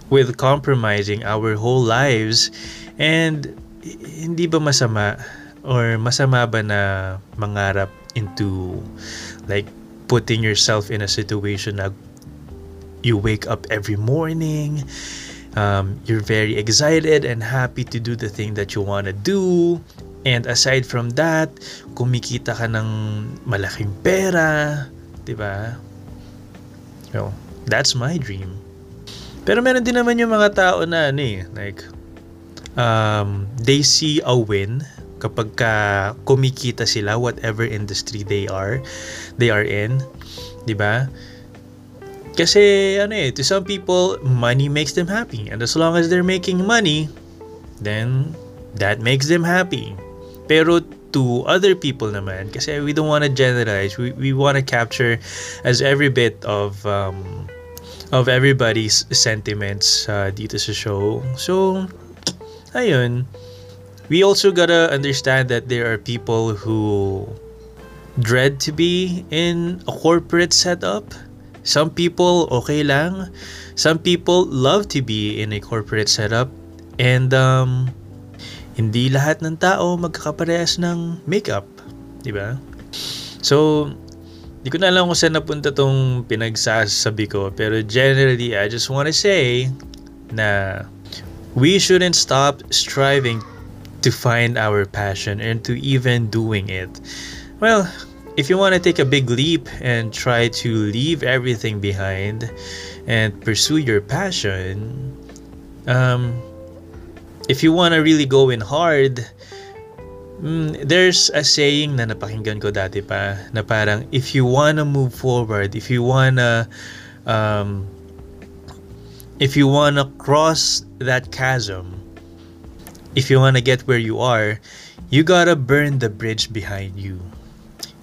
with compromising our whole lives and hindi ba masama or masama ba na mangarap into like putting yourself in a situation na you wake up every morning um, you're very excited and happy to do the thing that you want to do. And aside from that kumikita ka ng malaking pera di ba? So that's my dream. Pero meron din naman yung mga tao na ano eh like um, they see a win kapag ka kumikita sila whatever industry they are they are in 'di ba? Kasi ano eh to some people money makes them happy. And as long as they're making money then that makes them happy. Pero to other people naman kasi we don't want to generalize we, we want to capture as every bit of um, of everybody's sentiments uh, dito sa show. So ayun we also gotta understand that there are people who dread to be in a corporate setup. Some people okay lang. Some people love to be in a corporate setup. And um, hindi lahat ng tao magkakaparehas ng makeup. Di ba? So, di ko na alam kung saan napunta tong pinagsasabi ko. Pero generally, I just want to say na we shouldn't stop striving to find our passion and to even doing it. Well, if you want to take a big leap and try to leave everything behind and pursue your passion, um, if you want to really go in hard, mm, there's a saying na napakinggan ko dati pa na parang if you want to move forward, if you want to um, if you want to cross that chasm, if you want to get where you are, you gotta burn the bridge behind you.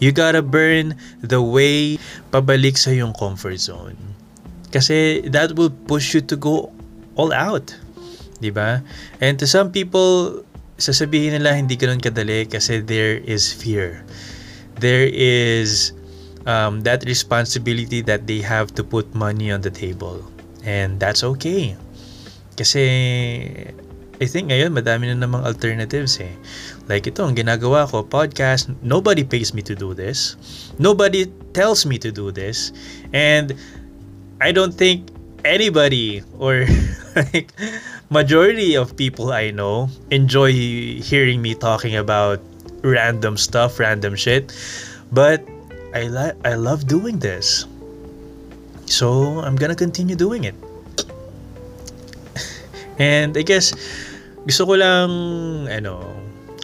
You gotta burn the way pabalik sa yung comfort zone. Kasi that will push you to go all out. Di ba? And to some people, sasabihin nila hindi ganun kadali kasi there is fear. There is um, that responsibility that they have to put money on the table. And that's okay. Kasi I think ngayon madami na namang alternatives eh. Like ito, ang ginagawa ko, podcast, nobody pays me to do this. Nobody tells me to do this. And I don't think anybody or like majority of people I know enjoy hearing me talking about random stuff, random shit. But I like I love doing this. So I'm gonna continue doing it. And I guess gusto ko lang ano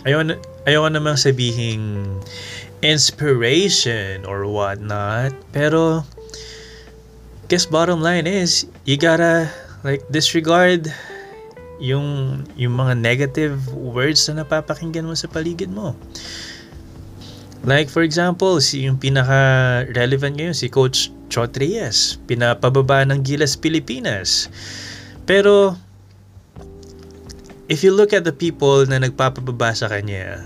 ayoko, ayoko namang sabihin inspiration or what not pero guess bottom line is you gotta like disregard yung yung mga negative words na napapakinggan mo sa paligid mo. Like for example si yung pinaka relevant ngayon si coach Chot Reyes pinapababa ng Gilas Pilipinas. Pero if you look at the people na nagpapababa sa kanya,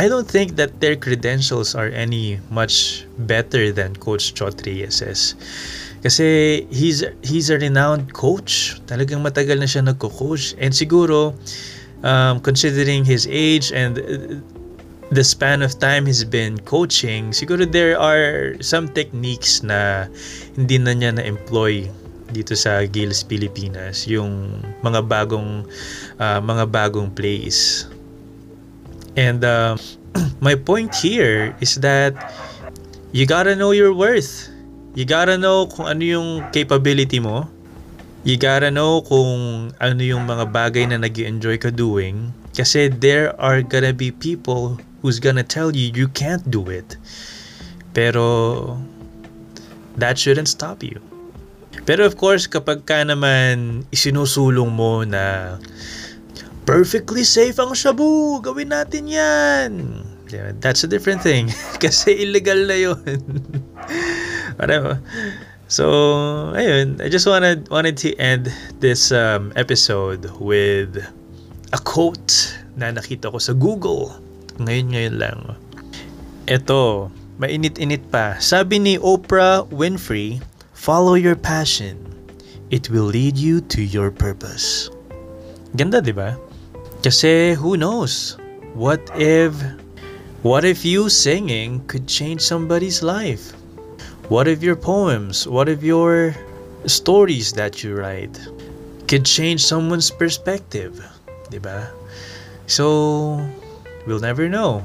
I don't think that their credentials are any much better than Coach Chot Reyes's. Kasi he's, he's a renowned coach. Talagang matagal na siya nagko-coach. And siguro, um, considering his age and the span of time he's been coaching, siguro there are some techniques na hindi na niya na-employ dito sa Gills Pilipinas yung mga bagong uh, mga bagong plays and uh, my point here is that you gotta know your worth. You gotta know kung ano yung capability mo. You gotta know kung ano yung mga bagay na nag enjoy ka doing. Kasi there are gonna be people who's gonna tell you you can't do it. Pero that shouldn't stop you pero of course, kapag ka naman isinusulong mo na perfectly safe ang shabu, gawin natin yan. That's a different thing. Kasi illegal na yun. Whatever. So, ayun. I just wanted wanted to end this um, episode with a quote na nakita ko sa Google. Ngayon-ngayon lang. Ito, mainit-init pa. Sabi ni Oprah Winfrey, Follow your passion. It will lead you to your purpose. Ganda, di ba? Kasi who knows? What if what if you singing could change somebody's life? What if your poems, what if your stories that you write could change someone's perspective? Di ba? So, we'll never know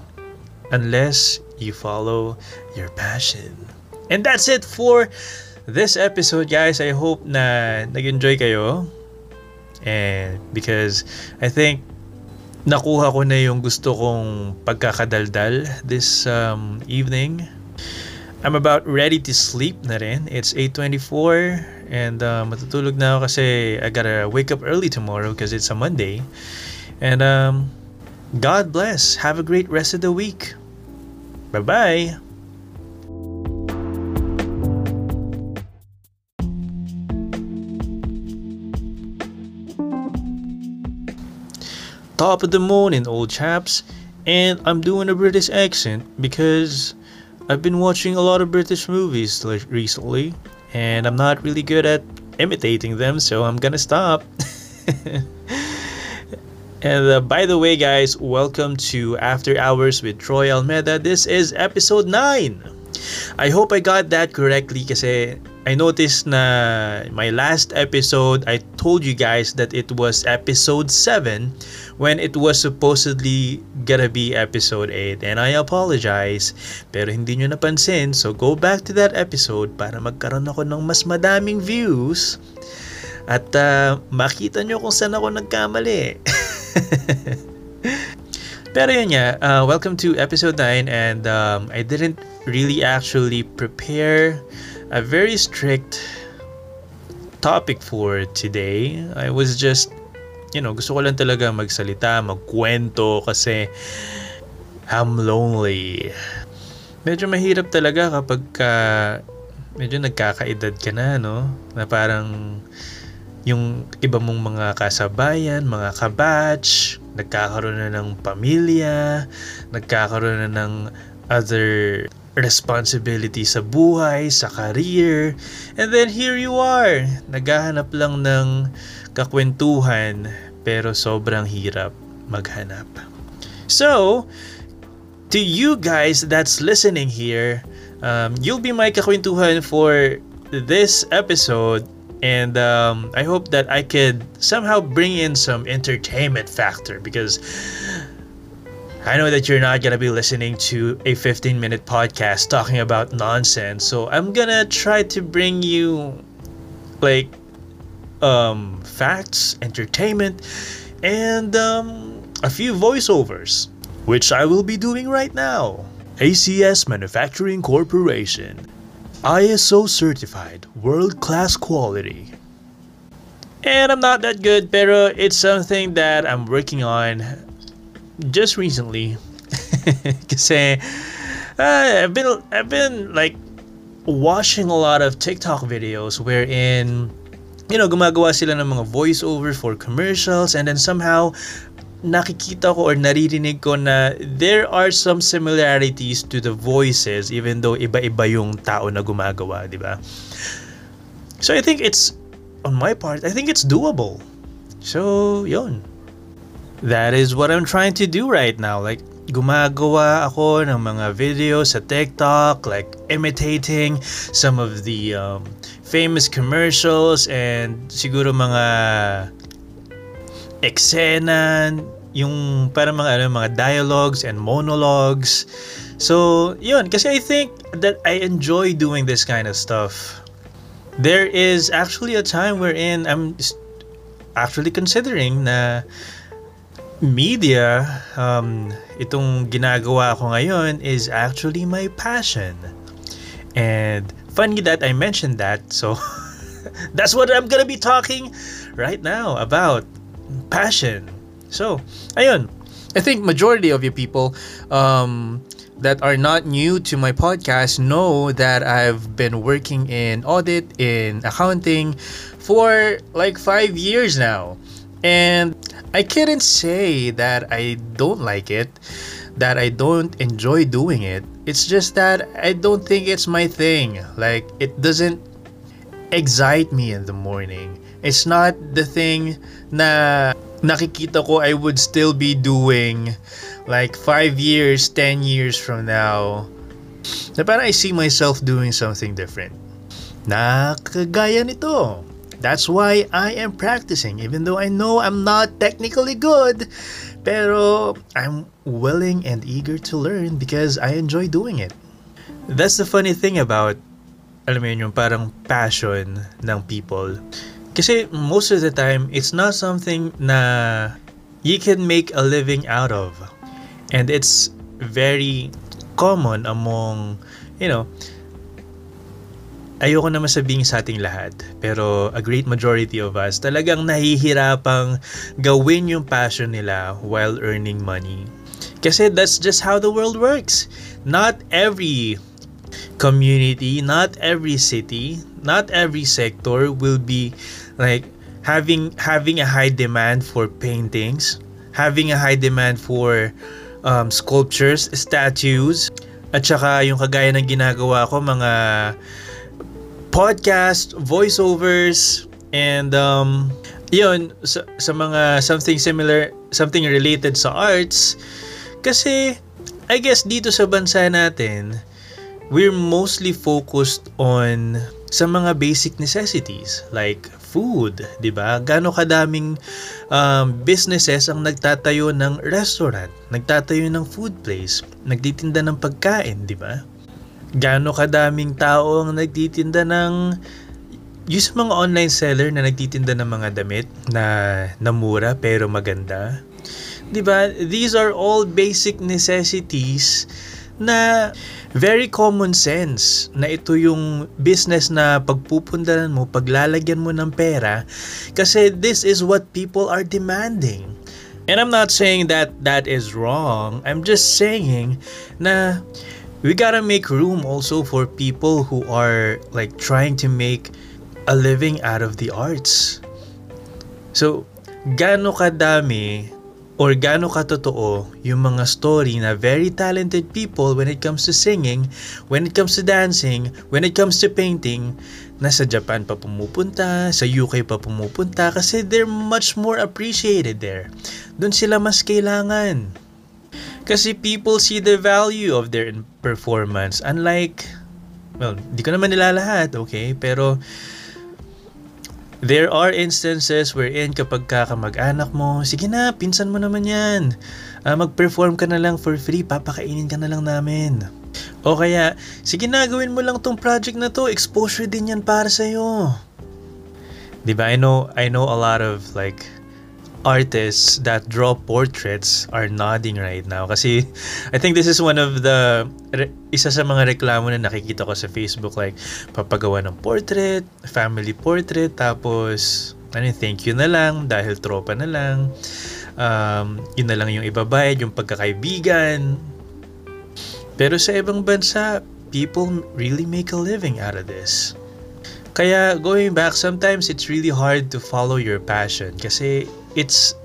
unless you follow your passion. And that's it for this episode, guys, I hope na nag-enjoy kayo. And because I think nakuha ko na yung gusto kong pagkakadaldal this um, evening. I'm about ready to sleep na rin. It's 8.24 and uh, matutulog na ako kasi I gotta wake up early tomorrow because it's a Monday. And um, God bless. Have a great rest of the week. Bye-bye. Top of the morning, old chaps. And I'm doing a British accent because I've been watching a lot of British movies recently, and I'm not really good at imitating them, so I'm gonna stop. and uh, by the way, guys, welcome to After Hours with Troy Almeida. This is episode 9. I hope I got that correctly kasi I noticed na my last episode, I told you guys that it was episode 7 when it was supposedly gonna be episode 8 and I apologize pero hindi nyo napansin so go back to that episode para magkaroon ako ng mas madaming views at uh, makita nyo kung saan ako nagkamali. Pero yun nga uh, welcome to episode 9 and um, I didn't really actually prepare a very strict topic for today. I was just, you know, gusto ko lang talaga magsalita, magkwento kasi I'm lonely. Medyo mahirap talaga kapag ka, medyo nagkakaedad ka na, no? Na parang yung iba mong mga kasabayan, mga kabatch, nagkakaroon na ng pamilya, nagkakaroon na ng other responsibility sa buhay, sa career. And then here you are, naghahanap lang ng kakwentuhan pero sobrang hirap maghanap. So, to you guys that's listening here, um, you'll be my kakwentuhan for this episode and um, I hope that I could somehow bring in some entertainment factor because I know that you're not going to be listening to a 15 minute podcast talking about nonsense. So I'm going to try to bring you like um facts, entertainment and um a few voiceovers, which I will be doing right now. ACS Manufacturing Corporation. ISO certified, world class quality. And I'm not that good, pero it's something that I'm working on just recently kasi uh, I've been I've been like watching a lot of TikTok videos wherein you know gumagawa sila ng mga voiceover for commercials and then somehow nakikita ko or naririnig ko na there are some similarities to the voices even though iba-iba yung tao na gumagawa, di ba? So I think it's on my part, I think it's doable. So, yun. That is what I'm trying to do right now. Like gumagawa ako ng mga videos sa TikTok like imitating some of the um, famous commercials and siguro mga eksena yung para mga ano, mga dialogues and monologues. So, yun kasi I think that I enjoy doing this kind of stuff. There is actually a time wherein I'm actually considering na media, um, itong ginagawa ko ngayon is actually my passion. And funny that I mentioned that, so that's what I'm gonna be talking right now about passion. So, ayun. I think majority of you people um, that are not new to my podcast know that I've been working in audit, in accounting for like five years now. And I couldn't say that I don't like it, that I don't enjoy doing it. It's just that I don't think it's my thing. Like, it doesn't excite me in the morning. It's not the thing na nakikita ko I would still be doing like 5 years, 10 years from now. Na parang I see myself doing something different. Nakagaya nito. That's why I am practicing even though I know I'm not technically good. Pero I'm willing and eager to learn because I enjoy doing it. That's the funny thing about alam mo yun, yung parang passion ng people. Kasi most of the time, it's not something na you can make a living out of. And it's very common among, you know, ayoko naman sabihin sa ating lahat, pero a great majority of us talagang nahihirapang gawin yung passion nila while earning money. Kasi that's just how the world works. Not every community, not every city, not every sector will be like having having a high demand for paintings, having a high demand for um, sculptures, statues, at saka yung kagaya ng ginagawa ko mga podcast, voiceovers, and um, yun, sa, sa mga something similar, something related sa arts. Kasi, I guess dito sa bansa natin, we're mostly focused on sa mga basic necessities like food, 'di ba? Gaano kadaming um, businesses ang nagtatayo ng restaurant, nagtatayo ng food place, nagtitinda ng pagkain, 'di ba? Gaano kadaming tao ang nagtitinda ng yung mga online seller na nagtitinda ng mga damit na namura pero maganda. 'Di ba? These are all basic necessities na very common sense na ito yung business na pagpupundaran mo, paglalagyan mo ng pera kasi this is what people are demanding. And I'm not saying that that is wrong. I'm just saying na we gotta make room also for people who are like trying to make a living out of the arts. So, gaano kadami or gaano katotoo yung mga story na very talented people when it comes to singing, when it comes to dancing, when it comes to painting, nasa Japan pa pumupunta, sa UK pa pumupunta kasi they're much more appreciated there. Doon sila mas kailangan. Kasi people see the value of their performance. Unlike, well, di ko naman nila lahat, okay? Pero, there are instances wherein kapag ka kamag-anak mo, sige na, pinsan mo naman yan. Uh, mag-perform ka na lang for free, papakainin ka na lang namin. O kaya, sige na, gawin mo lang tong project na to, exposure din yan para sa'yo. Diba, I know, I know a lot of like, artists that draw portraits are nodding right now. Kasi I think this is one of the isa sa mga reklamo na nakikita ko sa Facebook like papagawa ng portrait, family portrait tapos ano thank you na lang dahil tropa na lang. Um, yun na lang yung ibabayad yung pagkakaibigan. Pero sa ibang bansa people really make a living out of this. Kaya going back sometimes it's really hard to follow your passion kasi it's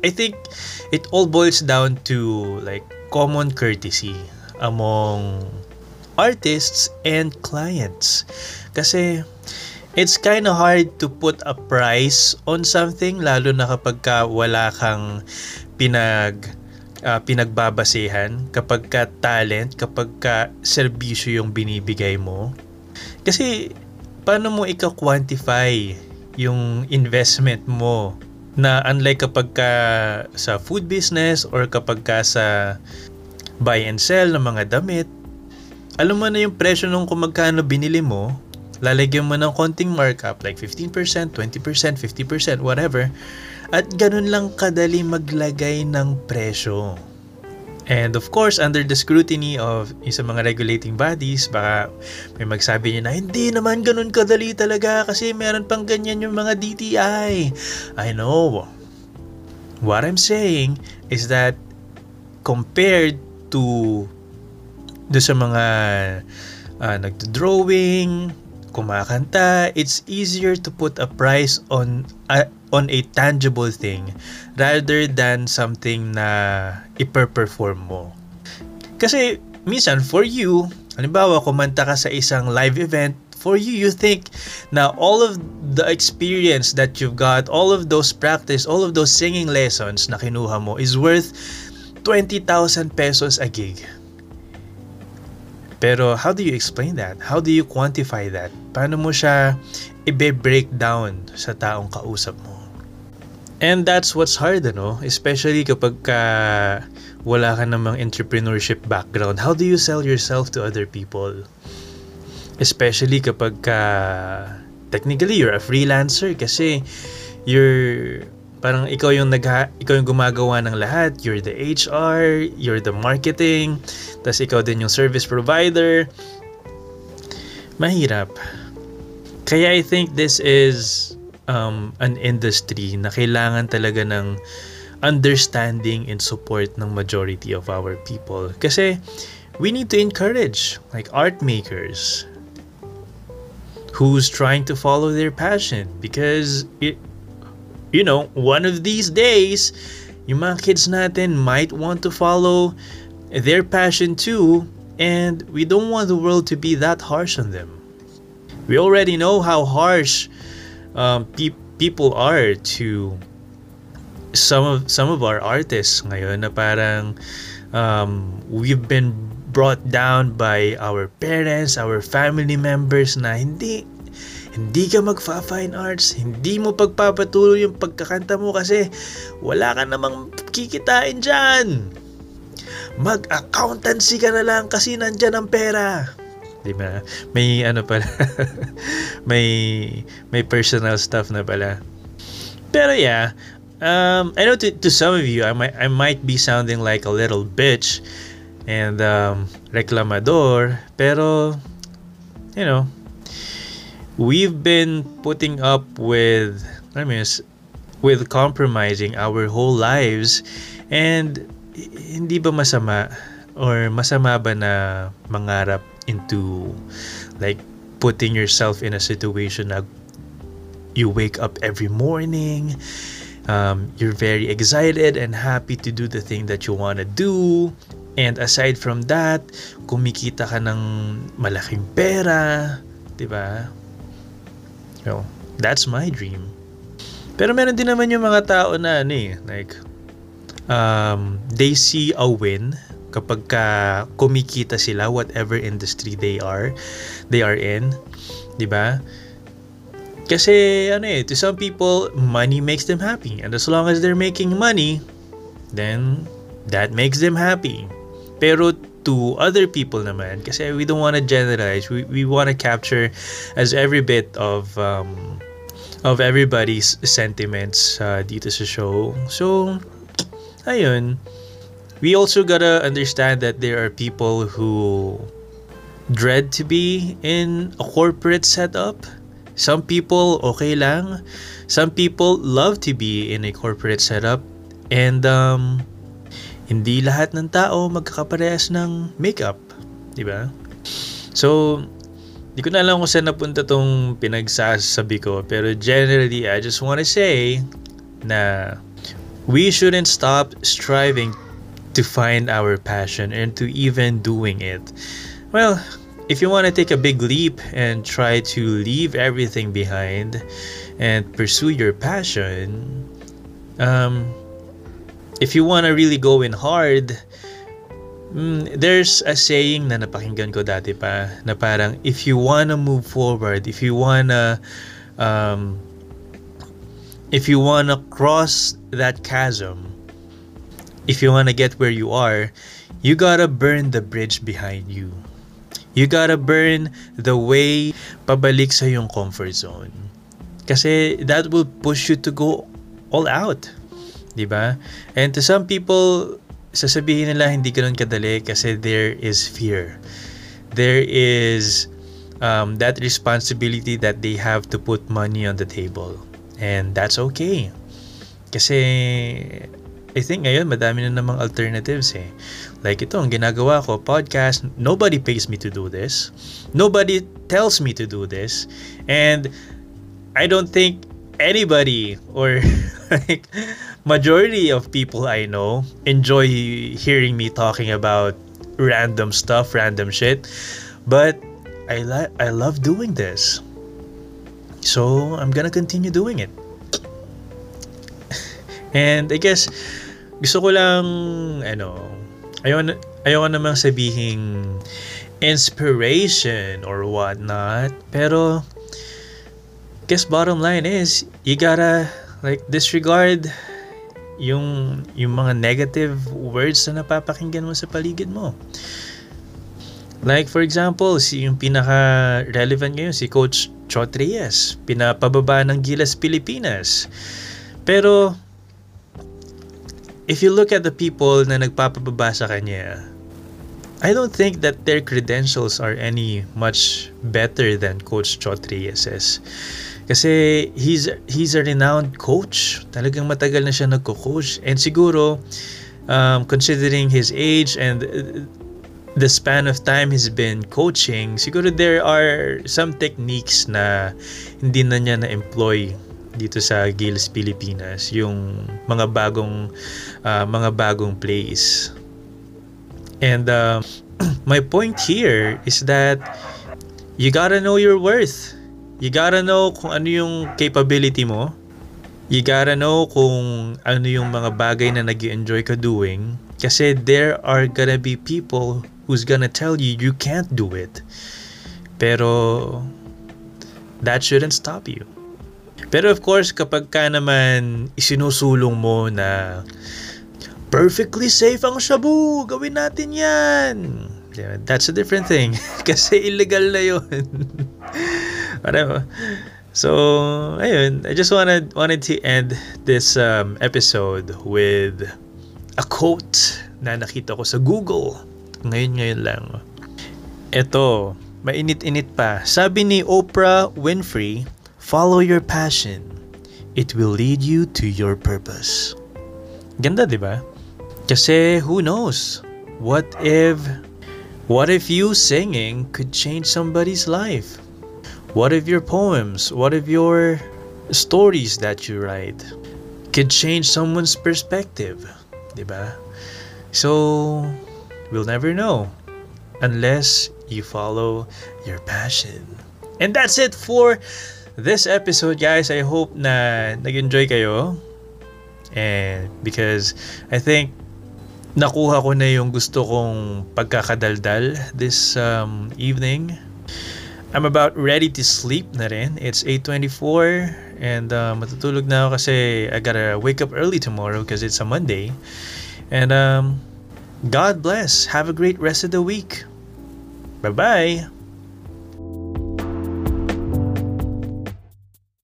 I think it all boils down to like common courtesy among artists and clients. Kasi it's kind of hard to put a price on something lalo na kapag ka wala kang pinag uh, pinagbabasehan kapag ka talent, kapag ka serbisyo yung binibigay mo. Kasi paano mo ika-quantify yung investment mo na unlike kapag ka sa food business or kapag ka sa buy and sell ng mga damit, alam mo na yung presyo nung kung magkano binili mo, lalagyan mo ng konting markup like 15%, 20%, 50%, whatever. At ganun lang kadali maglagay ng presyo. And of course, under the scrutiny of isang mga regulating bodies, baka may magsabi niya na hindi naman ganun kadali talaga kasi meron pang ganyan yung mga DTI. I know. What I'm saying is that compared to do sa mga uh, nagdo-drawing, kumakanta, it's easier to put a price on a, on a tangible thing rather than something na iper-perform mo. Kasi minsan for you, halimbawa kumanta ka sa isang live event, for you, you think na all of the experience that you've got, all of those practice, all of those singing lessons na kinuha mo is worth 20,000 pesos a gig. Pero how do you explain that? How do you quantify that? Paano mo siya i-break down sa taong kausap mo? And that's what's hard, ano? Especially kapag ka wala ka namang entrepreneurship background. How do you sell yourself to other people? Especially kapag ka technically you're a freelancer kasi you're parang ikaw yung nagha, ikaw yung gumagawa ng lahat. You're the HR, you're the marketing, tas ikaw din yung service provider. Mahirap. Kaya I think this is um, an industry na kailangan talaga ng understanding and support ng majority of our people. Kasi we need to encourage like art makers who's trying to follow their passion because it, you know, one of these days, yung mga kids natin might want to follow their passion too, and we don't want the world to be that harsh on them. We already know how harsh um, pe- people are to some of some of our artists ngayon na parang um, we've been brought down by our parents, our family members na hindi hindi ka magfa-fine arts, hindi mo pagpapatuloy yung pagkakanta mo kasi wala ka namang kikitain dyan. Mag-accountancy ka na lang kasi nandyan ang pera. Di ba? May ano pala, may, may personal stuff na pala. Pero yeah, um, I know to, to some of you, I might, I might be sounding like a little bitch and um, reclamador, pero, you know, we've been putting up with I mean with compromising our whole lives and hindi ba masama or masama ba na mangarap into like putting yourself in a situation na you wake up every morning um, you're very excited and happy to do the thing that you want to do and aside from that kumikita ka ng malaking pera 'di ba So, that's my dream. Pero meron din naman yung mga tao na ano eh, like, um, they see a win kapag ka kumikita sila whatever industry they are they are in 'di ba? Kasi ano eh to some people money makes them happy. And as long as they're making money then that makes them happy. Pero to other people naman kasi we don't want to generalize we, we want to capture as every bit of um, of everybody's sentiments uh, dito sa show. So ayun we also gotta understand that there are people who dread to be in a corporate setup. Some people okay lang. Some people love to be in a corporate setup. And um hindi lahat ng tao magkakaparehas ng makeup, di ba? So, di ko na alam kung saan napunta tong pinagsasabi ko, pero generally, I just want to say na we shouldn't stop striving to find our passion and to even doing it. Well, if you want to take a big leap and try to leave everything behind and pursue your passion, um, if you want to really go in hard, mm, there's a saying na napakinggan ko dati pa na parang if you want to move forward, if you want to um, if you want to cross that chasm, if you want to get where you are, you gotta burn the bridge behind you. You gotta burn the way pabalik sa yung comfort zone. Kasi that will push you to go all out. Di ba? And to some people, sasabihin nila hindi ganun kadali kasi there is fear. There is um, that responsibility that they have to put money on the table. And that's okay. Kasi I think ngayon madami na namang alternatives eh. Like ito, ang ginagawa ko, podcast, nobody pays me to do this. Nobody tells me to do this. And I don't think anybody or like majority of people I know enjoy hearing me talking about random stuff, random shit. But I like I love doing this. So I'm gonna continue doing it. And I guess gusto ko lang ano ayoko, ayoko namang sabihin inspiration or what not pero guess bottom line is you gotta like disregard yung yung mga negative words na napapakinggan mo sa paligid mo. Like for example, si yung pinaka relevant ngayon si Coach Chot Reyes, pinapababa ng Gilas Pilipinas. Pero if you look at the people na nagpapababa kanya, I don't think that their credentials are any much better than Coach Chot Reyes's. Kasi he's, he's a renowned coach. Talagang matagal na siya nagko-coach. And siguro, um, considering his age and the span of time he's been coaching, siguro there are some techniques na hindi na niya na-employ dito sa Gills Pilipinas yung mga bagong uh, mga bagong plays. And uh, my point here is that you gotta know your worth. You gotta know kung ano yung capability mo. You gotta know kung ano yung mga bagay na nag enjoy ka doing. Kasi there are gonna be people who's gonna tell you you can't do it. Pero that shouldn't stop you pero of course, kapag ka naman isinusulong mo na perfectly safe ang shabu, gawin natin yan. That's a different thing. Kasi illegal na yun. Whatever. So, ayun, I just wanted wanted to end this um, episode with a quote na nakita ko sa Google. Ngayon ngayon lang. Ito, mainit-init pa. Sabi ni Oprah Winfrey, Follow your passion. It will lead you to your purpose. Ganda, di ba? Kasi who knows? What if what if you singing could change somebody's life? What if your poems, what if your stories that you write could change someone's perspective, 'di ba? So, we'll never know unless you follow your passion. And that's it for this episode, guys, I hope na nag-enjoy kayo. And because I think nakuha ko na yung gusto kong pagkakadaldal this um, evening. I'm about ready to sleep na rin. It's 8.24 and uh, matutulog na ako kasi I gotta wake up early tomorrow because it's a Monday. And um, God bless. Have a great rest of the week. Bye-bye.